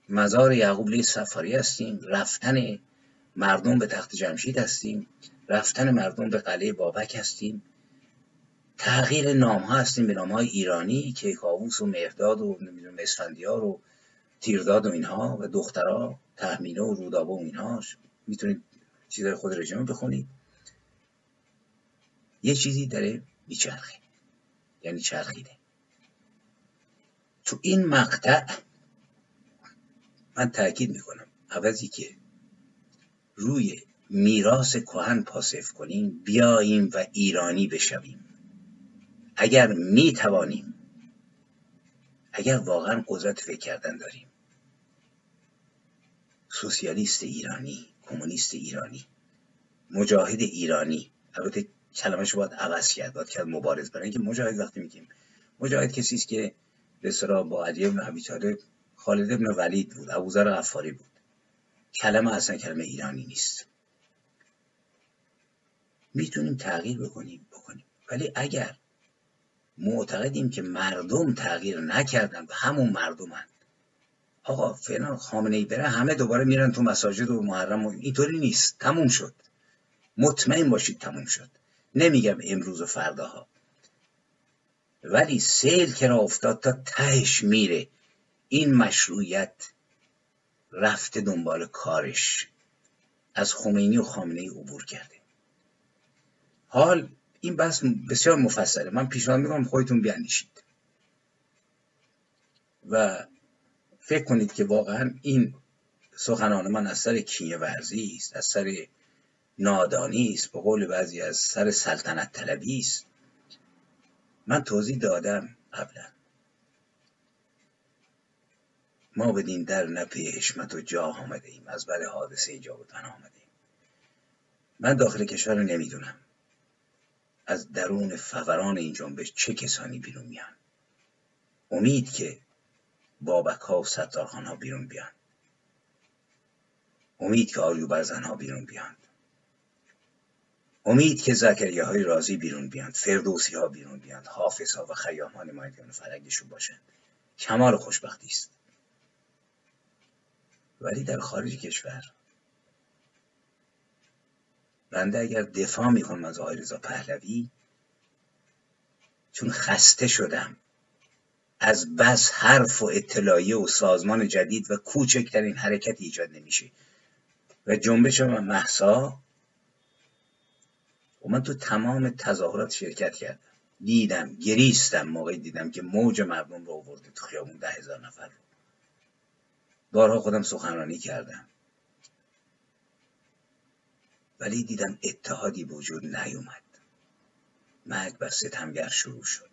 مزار یعقوب لی سفاری هستیم رفتن مردم به تخت جمشید هستیم رفتن مردم به قلعه بابک هستیم. تغییر نام هستیم به نام های ایرانی که کاووس و مهداد و نمی‌دونم اسفندیار و تیرداد و اینها و دخترها تحمینه و رودابه و اینها می‌تونید چیزای خود رژیم بخونید. یه چیزی داره میچرخه. یعنی چرخیده. تو این مقطع من تاکید می‌کنم. عوضی که روی میراث کهن پاسف کنیم بیاییم و ایرانی بشویم. اگر می توانیم اگر واقعا قدرت فکر کردن داریم سوسیالیست ایرانی کمونیست ایرانی مجاهد ایرانی البته کلمهش باید عوض کرد باید کرد مبارز برای اینکه مجاهد وقتی میگیم مجاهد کسی است که به با علی بن ابی خالد بن ولید بود ابوذر غفاری بود. کلمه اصلا کلمه ایرانی نیست. می‌تونیم تغییر بکنیم بکنیم. ولی اگر معتقدیم که مردم تغییر نکردن و همون مردمن. آقا فعلا خامنه ای بره همه دوباره میرن تو مساجد و محرم و اینطوری نیست. تموم شد. مطمئن باشید تموم شد. نمیگم امروز و فرداها. ولی سیل که را افتاد تا تهش میره. این مشروعیت رفته دنبال کارش. از خمینی و خامنه ای عبور کرده. حال این بحث بسیار مفصله. من پیشنهاد می‌کنم خودتون بیاندیشید و فکر کنید که واقعا این سخنان من از سر کینه ورزی است از سر نادانی است به قول بعضی از سر سلطنت طلبی است. من توضیح دادم قبلا. ما بدین در نپی حشمت و جاه آمده ایم از بعد حادثه بودن آمده ایم من داخل کشور رو نمی‌دونم. از درون فوران این جنبش چه کسانی بیرون میان؟ امید که بابک ها و ستارخان ها بیرون بیان. امید که آریو ها بیرون بیان. امید که زکریه های رازی بیرون بیاند فردوسی ها بیرون بیاند حافظ ها و خیام ها نمایندگان فرنگشون باشند کمال خوشبختی است. ولی در خارج کشور بنده اگر دفاع می‌کنم از آقای رضا پهلوی چون خسته شدم از بس حرف و اطلاعیه و سازمان جدید و کوچکترین حرکت ایجاد نمیشه. و جنبش محسا و من تو تمام تظاهرات شرکت کردم. دیدم گریستم موقعی دیدم که موج مردم رو آورده تو خیابون ده هزار نفر رو. بارها خودم سخنرانی کردم. ولی دیدم اتحادی وجود نیومد. مرگ بر ستمگر شروع شد.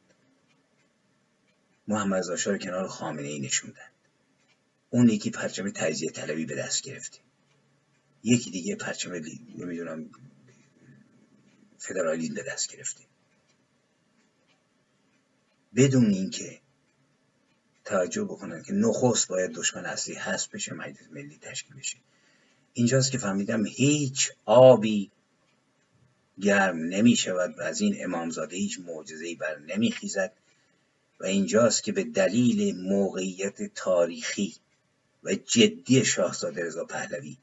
محمد رو کنار خامنه ای نشوندن اون یکی پرچم تجزیه طلبی به دست گرفتیم یکی دیگه پرچم نمی‌دونم فدرالیزم به دست گرفتیم بدون اینکه توجه بکنن که نخست باید دشمن اصلی هست بشه مجلس ملی تشکیل بشه. اینجاست که فهمیدم هیچ آبی گرم نمی شود و از این امامزاده هیچ معجزه‌ای بر نمی خیزد و اینجاست که به دلیل موقعیت تاریخی و جدی شاهزاده رضا پهلوی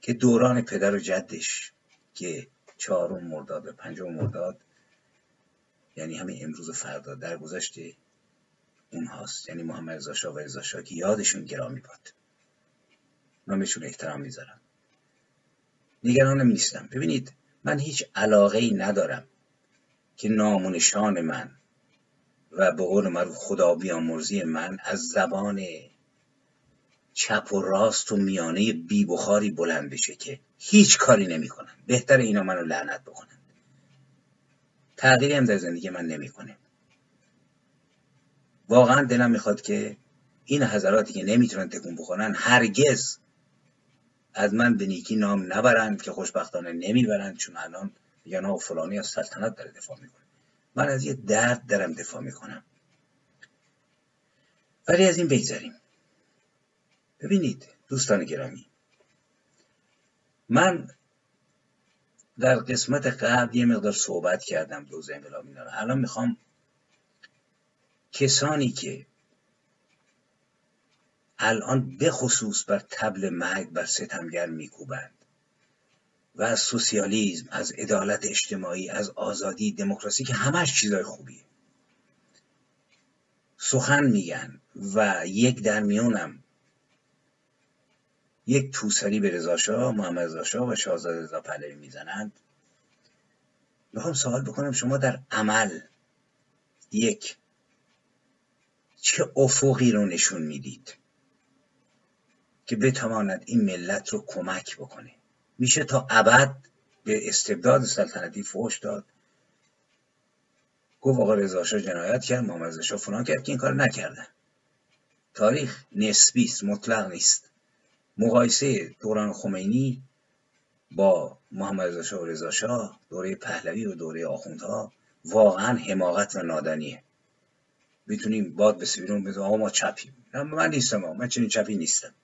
که دوران پدر و جدش که چهارم مرداد و پنجم مرداد یعنی همین امروز و فردا در گذشته اونهاست. یعنی محمد رضا شاه و رضا شاه که یادشون گرامی باد. من بهشون احترام می‌ذارم. نگرانم نیستم. ببینید من هیچ علاقه ای ندارم که نامونشان من و به قول معروف خدا بیامرزی من از زبان چپ و راست و میانه بی بخاری بلند بشه که هیچ کاری نمی‌کنن بهتر اینا منو لعنت بکنن. تغییری هم در زندگی من نمی‌کنه. واقعا دلم می‌خواد که این حضراتی که نمی‌تونن تکون بخورن هرگز از من به نیکی نام نبرند که خوشبختانه نمی‌برند چون الان میگن فلانی از سلطنت داره دفاع می‌کنه. من از یه درد دارم دفاع می‌کنم. ولی از این بگذاریم ببینید دوستان گرامی من در قسمت قبل یه مقدار صحبت کردم دوز انقلاب اینا الان می‌خوام کسانی که الان به خصوص بر تبل مرگ بر ستمگر میکوبند. و از سوسیالیزم از عدالت اجتماعی از آزادی دموکراسی که همش چیزای خوبیه. سخن میگن و یک در میونم یک توسری به رضا محمد رضا و شاهزاده رضا پهلوی می‌زنند. می‌خوام سوال بکنم شما در عمل یک چه افقی رو نشون می‌دید؟ که بتواند این ملت رو کمک بکنه. میشه تا ابد به استبداد سلطنتی فوش داد. گفت آقا رضا جنایت کرد محمد رضا فلان کرد که این کار نکردن تاریخ نسبی است مطلق نیست. مقایسه دوران خمینی با محمد رضا شاه و دوره پهلوی و دوره آخوندها واقعا حماقت و نادانیه. می‌تونیم باد به بیرون بزنیم. آقا ما چپیم من نیستم من چنین چپی نیستم.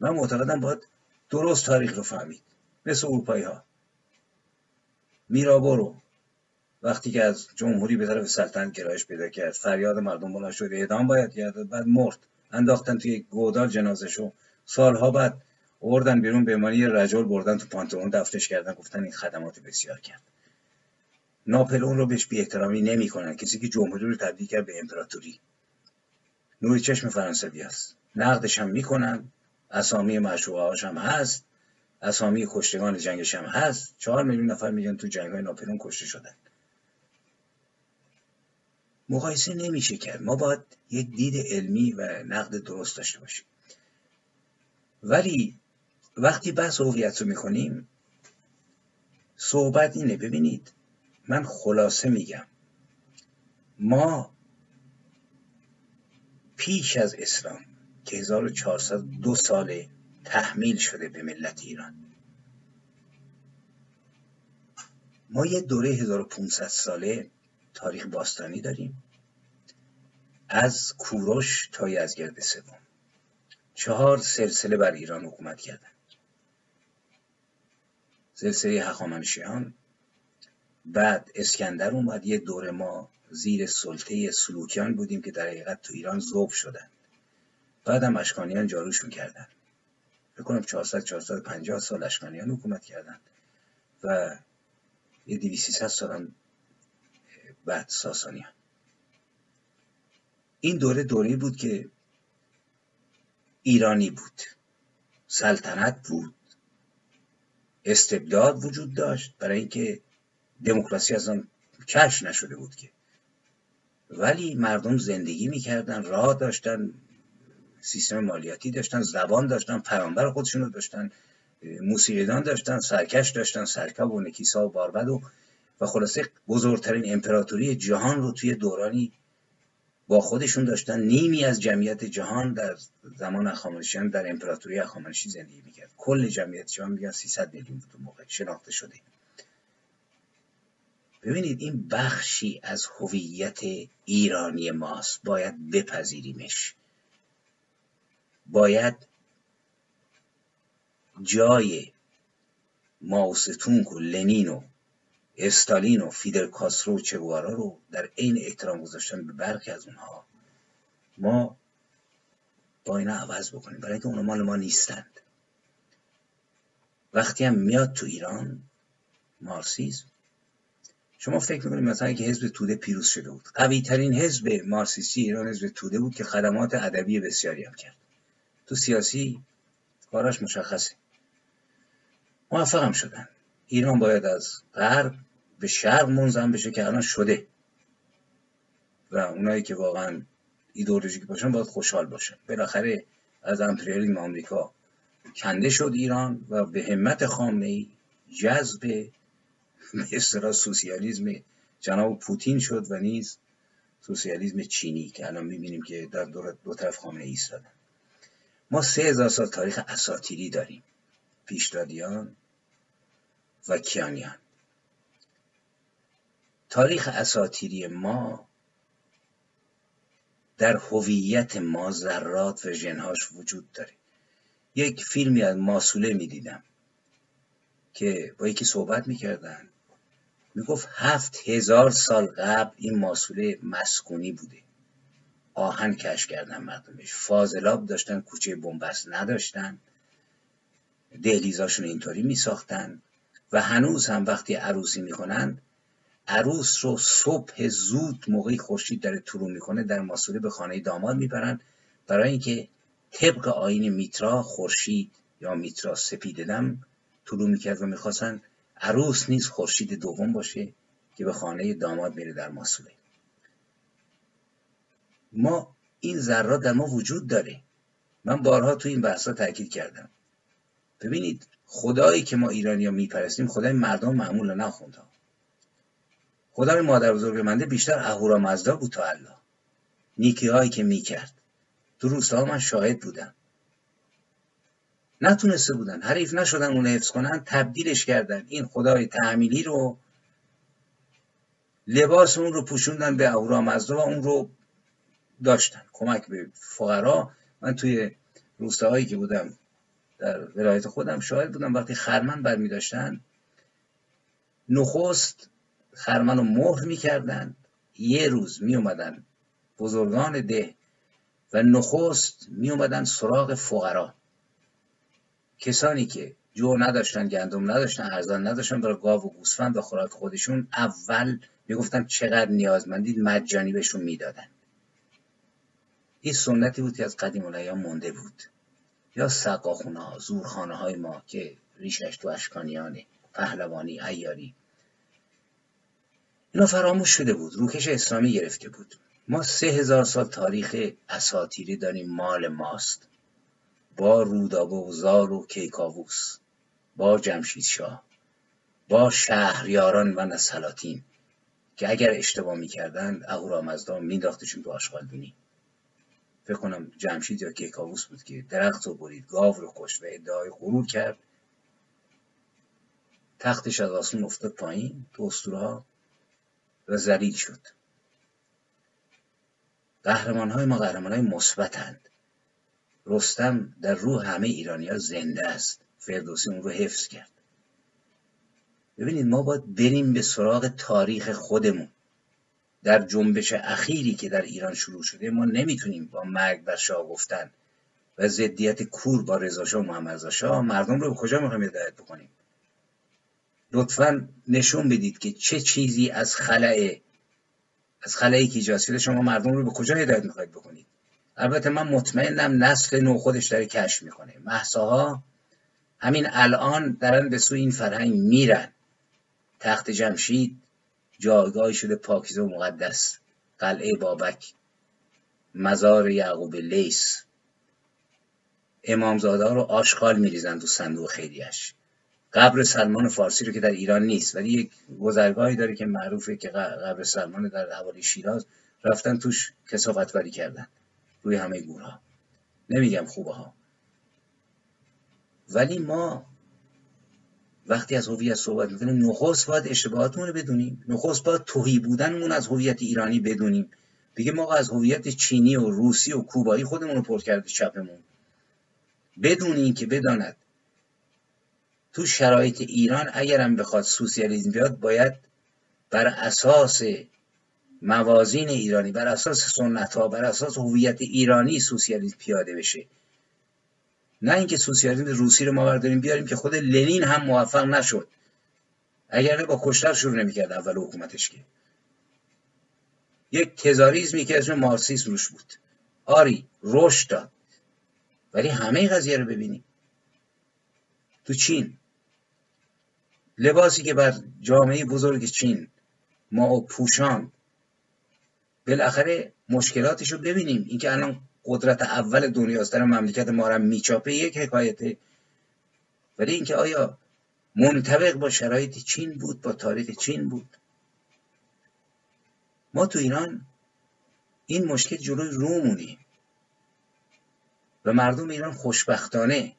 من معتقدم باید درست تاریخ رو فهمید. مثل اروپایی ها میرا وقتی که از جمهوری به طرف سلطنت گرایش پیدا کرد فریاد مردم بلند شد اعدام باید کرد بعد مرد. انداختن توی گودال جنازشو سالها بعد آوردن بیرون به مانی رجل بردن تو پانتون دفتش کردن گفتن این خدمات بسیار کرد. ناپلون رو بهش بی احترامی نمی کنن. کسی که جمهوری رو تبدیل کرد به امپراتوری. نوری چشم فرانسوی است نقدش هم می‌کنن. اسامی مشروعه هم هست اسامی کشتگان جنگش هم هست. چهار میلیون نفر میگن تو جنگ های ناپلون کشته شدن. مقایسه نمیشه کرد ما باید یک دید علمی و نقد درست داشته باشیم. ولی وقتی بحث هویت رو می‌کنیم صحبت اینه. ببینید من خلاصه میگم. ما پیش از اسلام که 1402 ساله تحمیل شده به ملت ایران. ما یه دوره 1500 ساله تاریخ باستانی داریم. از کوروش تا یزگرد سوم. چهار سلسله بر ایران حکومت کردند سلسله هخامنشیان بعد اسکندر اومد. یه دوره ما زیر سلطه سلوکیان بودیم که در حقیقت تو ایران زوب شدن. بعد هم اشکانیان جاروش می‌کردن بکنم 400 450 سال اشکانیان حکومت کردن. و یه 200 سال بعد ساسانیان. این دوره دوره بود که ایرانی بود. سلطنت بود. استبداد وجود داشت برای اینکه دموکراسی از آن کش نشده بود که. ولی مردم زندگی می‌کردن راه داشتن سیستم مالیاتی داشتن زبان داشتن پیامبر خودشون رو داشتن موسیقیدان داشتن سرکش داشتن سرکب و نکیسا و باربد و و خلاصه بزرگترین امپراتوری جهان رو توی دورانی با خودشون داشتن. نیمی از جمعیت جهان در زمان اخامنشیان در امپراتوری اخامنشی زندگی می‌کرد. کل جمعیت جهان میگن 300 میلیون بود موقع شناخته شده. ببینید این بخشی از هویت ایرانی ماست. باید بپذیریمش. باید جای ماوستونگ و لنین و استالین و فیدل کاسترو و رو در عین احترام گذاشتن به برخی از اونها. ما با اینا عوض بکنیم برای اینکه اونا مال ما نیستند. وقتی هم میاد تو ایران مارسیزم شما فکر می‌کنید مثلا که حزب توده پیروز شده بود. قوی ترین حزب مارسیستی ایران حزب توده بود که خدمات ادبی بسیاری هم کرد. تو سیاسی کاراش مشخصه. موفق هم شدن. ایران باید از غرب به شرق منظم بشه که الان شده. و اونایی که واقعا ایدئولوژیک باشن باید خوشحال باشن. بالاخره از امپریالیسم آمریکا کنده شد ایران و به همت خامنه ای جذب به سوسیالیسم جناب پوتین شد و نیز سوسیالیسم چینی که الان می‌بینیم که در دو طرف خامنه ایستادن ما سه هزار سال تاریخ اساتیری داریم. پیشدادیان و کیانیان. تاریخ اساتیری ما در هویت ما ذرات و ژنهاش وجود داره. یک فیلمی از ماسوله می‌دیدم که با یکی صحبت می‌کردن. می‌گفت هفت هزار سال قبل این ماسوله مسکونی بوده. آهن کش کردن مردمش. فاضلاب داشتن کوچه بنبست نداشتن. دهلیزاشون اینطوری میساختن. و هنوز هم وقتی عروسی می‌کنن عروس رو صبح زود موقعی خورشید داره طلوع می‌کنه در ماسوله به خانه داماد می‌برن. برای اینکه طبق آین میترا خورشید یا میترا سپیددم طلوع می‌کرد و می‌خواستن عروس نیز خورشید دوم باشه که به خانه داماد میره در ماسوله ما این ذرات در ما وجود داره. من بارها تو این بحثا تاکید کردم. ببینید خدایی که ما ایرانی ها میپرستیم خدای مردم معمول نخونده خدای مادر بزرگ منده بیشتر اهورا مزدا بود تا الله. نیکی هایی که می‌کرد. تو روستاها من شاهد بودم. نتونسته بودن. حریف نشدن اون حفظ کنن تبدیلش کردن. این خدای تعمیلی رو لباس اون رو پوشوندن به اهورامزدا و اون رو داشتن. کمک به فقرا. من توی روستاهایی که بودم در ولایت خودم شاهد بودم. وقتی خرمن برمی داشتن نخست خرمن رو مهر می‌کردن. یه روز می اومدن بزرگان ده و نخست می اومدن سراغ فقرا. کسانی که جو نداشتن گندم نداشتن ارزان نداشتن برای گاو و گوسفند و خوراک خودشون اول می‌گفتن چقدر نیازمندید مجانی بهشون می‌دادن. این سنتی بود که از قدیم الایام مونده بود. یا سقاخونه ها زورخانه های ما که ریشش تو اشکانیانه پهلوانی ایاری اینا فراموش شده بود روکش اسلامی گرفته بود. ما سه هزار سال تاریخ اساتیری داریم مال ماست. با رودابوزار و کیکاووس با جمشید شاه با شهریاران و نسلاتین که اگر اشتباه می‌کردند اهورامزدا مینداختشون تو آشغالدونی. فکر کنم جمشید یا کیکاووس بود که درخت رو برید گاو رو کشت و ادعای غرور کرد. تختش از آسمون افتاد پایین تو ها و ذلیل شد. قهرمان های ما قهرمان های مثبتند رستم در روح همه ایرانیا زنده است. فردوسی اون رو حفظ کرد. ببینید ما باید بریم به سراغ تاریخ خودمون. در جنبش اخیری که در ایران شروع شده ما نمی‌تونیم با مرگ بر شاه گفتن و ضدیت کور با رضا و محمد شاه مردم رو به کجا می‌خوایم هدایت بکنیم؟ لطفا نشون بدید که چه چیزی از خلع از خلایی که ایجاد شده شما مردم رو به کجا هدایت می‌خواید بکنید؟ البته من مطمئنم نسل نو خودش داره کشف می‌کنه. محساها همین الان دارن به سوی این فرهنگ میرن. تخت جمشید جایگاهی شده پاکیزه و مقدس. قلعه بابک. مزار یعقوب لیس امامزاده رو آشغال میریزن تو صندوق خیلیش قبر سلمان فارسی رو که در ایران نیست ولی یک گذرگاهی داره که معروفه که قبر سلمان در حوالی شیراز رفتن توش کسافت کردن. روی همه گورها نمیگم خوبه ها ولی ما وقتی از هویت صحبت می‌کنیم نخست باید اشتباهاتمون رو بدونیم. نخست باید توهی بودنمون از هویت ایرانی بدونیم. دیگه ما از هویت چینی و روسی و کوبایی خودمون رو پر کرده چپمون. بدون که بداند. تو شرایط ایران اگرم بخواد سوسیالیسم بیاد باید بر اساس موازین ایرانی بر اساس سنت ها بر اساس هویت ایرانی سوسیالیسم پیاده بشه. نه اینکه سوسیالیسم روسی رو ما برداریم بیاریم که خود لنین هم موفق نشد. اگر با کشتر شروع نمی‌کرد اول حکومتش که. یک تزاریزمی که اسم مارسیسم روش بود. آری رشد داد. ولی همه قضیه رو ببینیم. تو چین. لباسی که بر جامعه بزرگ چین ما پوشان. بالاخره مشکلاتش رو ببینیم. اینکه الان قدرت اول دنیاست. در مملکت ما رو میچاپه یک حکایته ولی اینکه آیا منطبق با شرایط چین بود با تاریخ چین بود؟ ما تو ایران این مشکل جلوی رومونی و مردم ایران خوشبختانه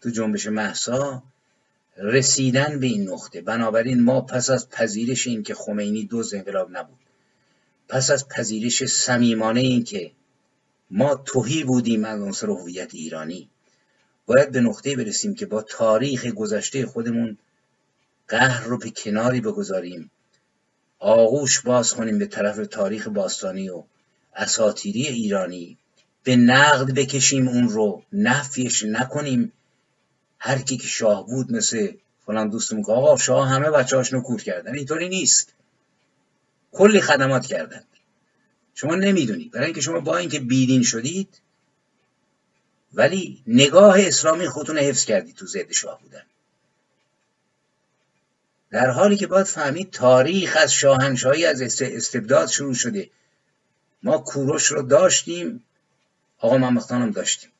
تو جنبش محسا رسیدن به این نقطه. بنابراین ما پس از پذیرش این که خمینی دو انقلاب نبود پس از پذیرش صمیمانه این که ما توهی بودیم از عنصر هویت ایرانی. باید به نقطه برسیم که با تاریخ گذشته خودمون قهر رو به کناری بگذاریم. آغوش باز کنیم به طرف تاریخ باستانی و اساتیری ایرانی. به نقد بکشیم اون رو نفیش نکنیم. هر کی که شاه بود مثل فلان دوستم که آقا شاه همه بچه هاش کور کردن. اینطوری نیست. کلی خدمات کردن. شما نمی‌دونید. برای اینکه شما با اینکه بیدین شدید ولی نگاه اسلامی خودتون حفظ کردید تو ضد شاه بودن. در حالی که باید فهمید تاریخ از شاهنشاهی از استبداد شروع شده. ما کوروش رو داشتیم آقا محمد داشتیم.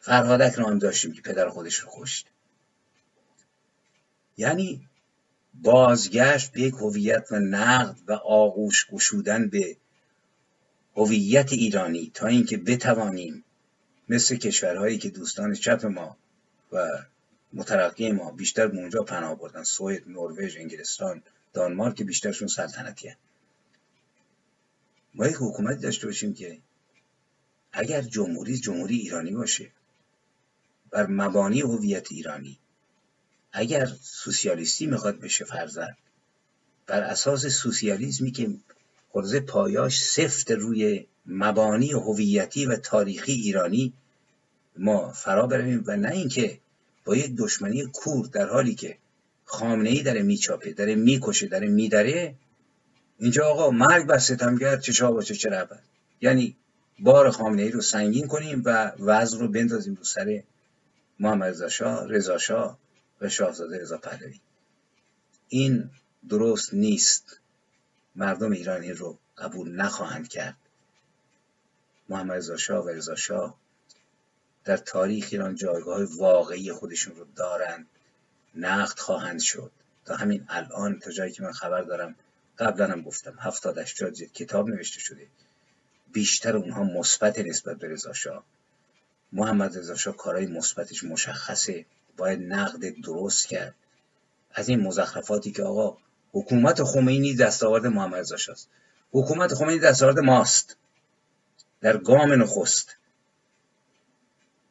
فرهادک رو هم داشتیم که پدر خودش رو کشت. یعنی بازگشت به یک هویت و نقد و آغوش گشودن به هویت ایرانی تا اینکه بتوانیم مثل کشورهایی که دوستان چپ ما و مترقی ما بیشتر به اونجا پناه بردن سوئد نروژ انگلستان دانمارک بیشترشون سلطنتی ما یک حکومتی داشته باشیم که اگر جمهوری جمهوری ایرانی باشه بر مبانی هویت ایرانی اگر سوسیالیستی می‌خواد بشه فرزن بر اساس سوسیالیسمی که خورزه پایاش سفت روی مبانی هویتی و تاریخی ایرانی ما فرا برویم و نه اینکه با یک دشمنی کور در حالی که خامنه ای داره میچاپه داره می‌کشه داره میدره اینجا آقا مرگ بر ستمگر چه باشه چه ربد یعنی بار خامنه ای رو سنگین کنیم و وضع رو بندازیم رو سر محمد رضا شاه رضا شاه. و شاهزاده رضا پهلوی. این درست نیست. مردم ایرانی رو قبول نخواهند کرد. محمد رضا شاه و رضا شاه در تاریخ ایران جایگاه واقعی خودشون رو دارند. نقد خواهند شد. تا همین الان تا جایی که من خبر دارم قبلا هم گفتم. هفتاد اشتاد کتاب نوشته شده. بیشتر اونها مثبت نسبت به رضا شاه. محمد رضا شاه کارهای مثبتش مشخصه. باید نقد درست کرد. از این مزخرفاتی که آقا حکومت خمینی دستاورد محمد رضا است حکومت خمینی دستاورد ماست. در گام نخست.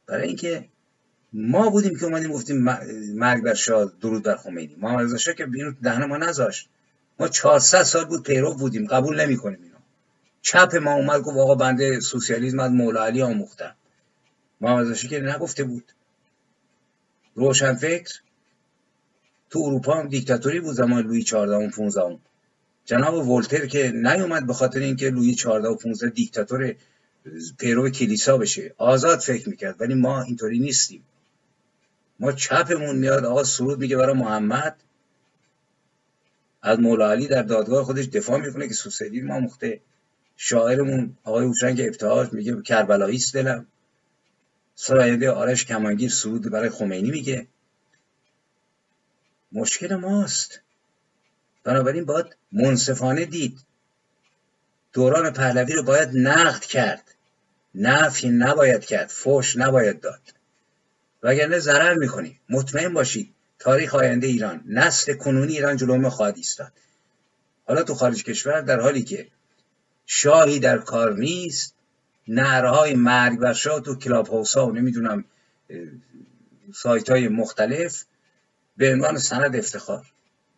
برای اینکه ما بودیم که اومدیم گفتیم مرگ بر شاه درود بر خمینی. محمد رضا شاه که اینو دهن ما نذاشت. ما 400 سال بود پیرو بودیم قبول نمی‌کنیم اینو. چپ ما اومد گفت آقا بنده سوسیالیسم از مولا علی آموختم محمد رضا که نگفته بود. روشن فکر تو اروپا هم دیکتاتوری بود زمان لویی 14 و 15 جناب ولتر که نیومد به خاطر اینکه لویی 14 و 15 دیکتاتور پیرو کلیسا بشه. آزاد فکر می‌کرد ولی ما اینطوری نیستیم. ما چپمون میاد آقا سرود میگه برای محمد. از مولا علی در دادگاه خودش دفاع می‌کنه که سوسیدی ما مخته شاعرمون آقای اوشنگ ابتهاج میگه کربلایی است دلم. سراینده آرش کمانگیر سرود برای خمینی میگه. مشکل ماست. بنابراین باید منصفانه دید. دوران پهلوی رو باید نقد کرد. نفی نباید کرد. فوش نباید داد. وگرنه ضرر می‌کنی. مطمئن باشید تاریخ آینده ایران. نسل کنونی ایران جلوم خواهد ایستاد. حالا تو خارج کشور در حالی که شاهی در کار نیست نهرهای مرگ بر شاه تو کلاب ها و نمی‌دونم سایت های مختلف به عنوان سند افتخار.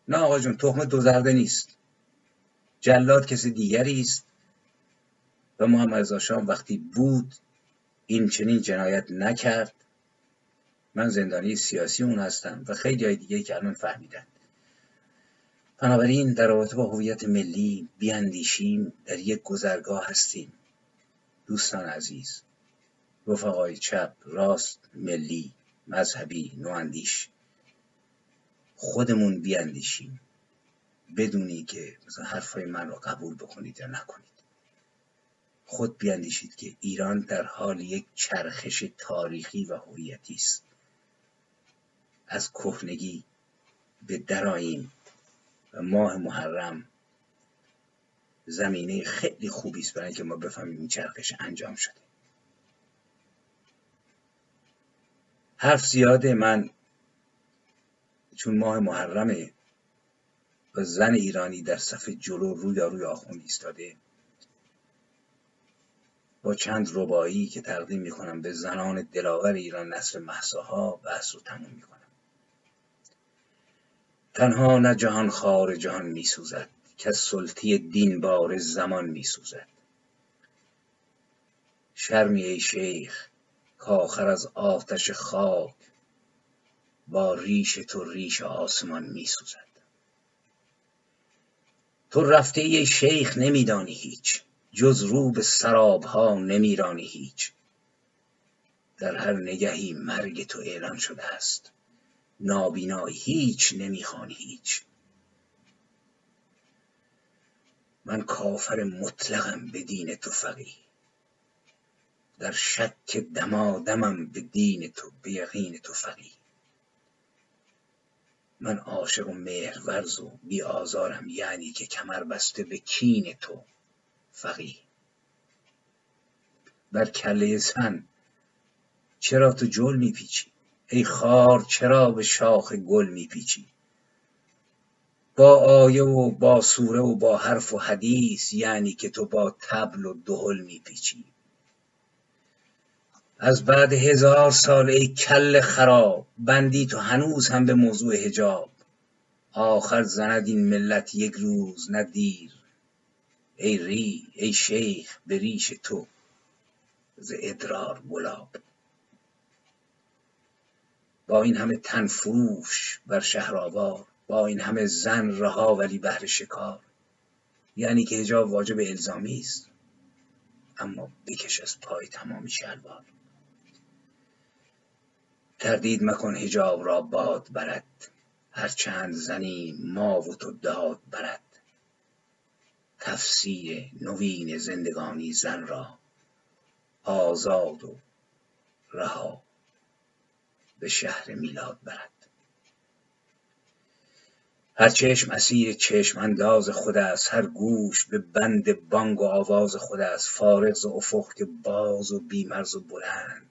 نه آقا جون تخم دو زرده نیست. جلاد کسی دیگری است و محمد رضا وقتی بود این چنین جنایت نکرد. من زندانی سیاسی اون هستم و خیلی های دیگه که الان فهمیدن. بنابراین در رابطه با هویت ملی بیاندیشیم در یک گذرگاه هستیم. دوستان عزیز رفقای چپ راست ملی مذهبی نواندیش خودمون بیاندیشیم. بدونی که مثلا حرفای من رو قبول بکنید یا نکنید. خود بیاندیشید که ایران در حال یک چرخش تاریخی و هویتی است. از کهنگی به دراییم و ماه محرم زمینه خیلی خوبی است برای اینکه ما بفهمیم این چرخش انجام شده. حرف زیاده. من چون ماه محرمه و زن ایرانی در صفحه جلو روی روی آخوند ایستاده با چند ربایی که تقدیم می‌کنم به زنان دلاور ایران نصر محساها بحث رو تموم می‌کنم. تنها نه جهان خار جهان میسوزد. که سلطی دین بار زمان میسوزد. شرمی ای شیخ کآخر از آتش خاک با ریش تو ریش آسمان میسوزد. تو رفته ای شیخ نمیدانی هیچ جز رو به سرابها نمیرانی هیچ. در هر نگهی مرگ تو اعلان شده است. نابینایی هیچ نمی‌خوانی هیچ. من کافر مطلقم به دین تو فقیه. در شک دمادمم به دین تو به یقین تو فقیه. من عاشق و مهرورز و بی آزارم یعنی که کمر بسته به کین تو فقیه. بر کله زن چرا تو جل میپیچی؟ ای خار چرا به شاخ گل میپیچی؟ با آیه و با سوره و با حرف و حدیث یعنی که تو با طبل و دهل میپیچی. از بعد هزار سال ای کل خراب بندی تو هنوز هم به موضوع حجاب. آخر زند این ملت یک روز نه دیر. ای ری ای شیخ به ریش تو ز ادرار گلاب با این همه تن فروش بر شهرآوار با این همه زن رها ولی بهر شکار. یعنی که حجاب واجب الزامی است. اما بکش از پای تمامی شلوار. تردید مکن حجاب را باد برد. هرچند زنی ما و تو داد برد. تفسیر نوین زندگانی زن را آزاد و رها به شهر میلاد برد. هر چشم اسیر چشم انداز خود است هر گوش به بند بانگ و آواز خود است فارغ ز افق که باز و بی مرز و بلند.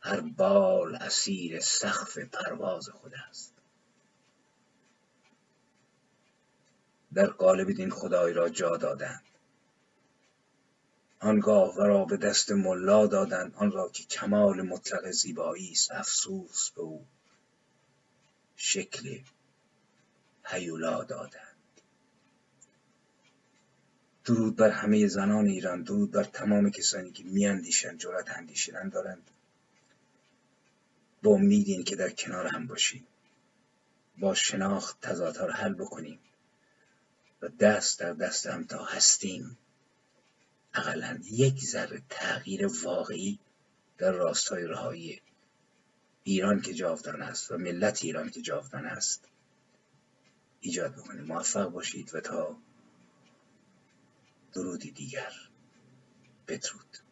هر بال اسیر سقف پرواز خود است. در قالب دین خدای را جا دادند. آنگاه ورا به دست ملا دادند آن را که کمال مطلق زیبایی است افسوس به او. شکل هیولا دادند. درود بر همه زنان ایران درود بر تمام کسانی که میاندیشند جرأت اندیشیدن دارند. با امید که در کنار هم باشیم. با شناخت تضادها رو حل بکنیم و دست در دست هم تا هستیم. اقلا یک ذره تغییر واقعی در راستای رهایی ایران که جاودان است و ملت ایران که جاودان است. ایجاد بکنید موفق باشید و تا درودی دیگر. بدرود.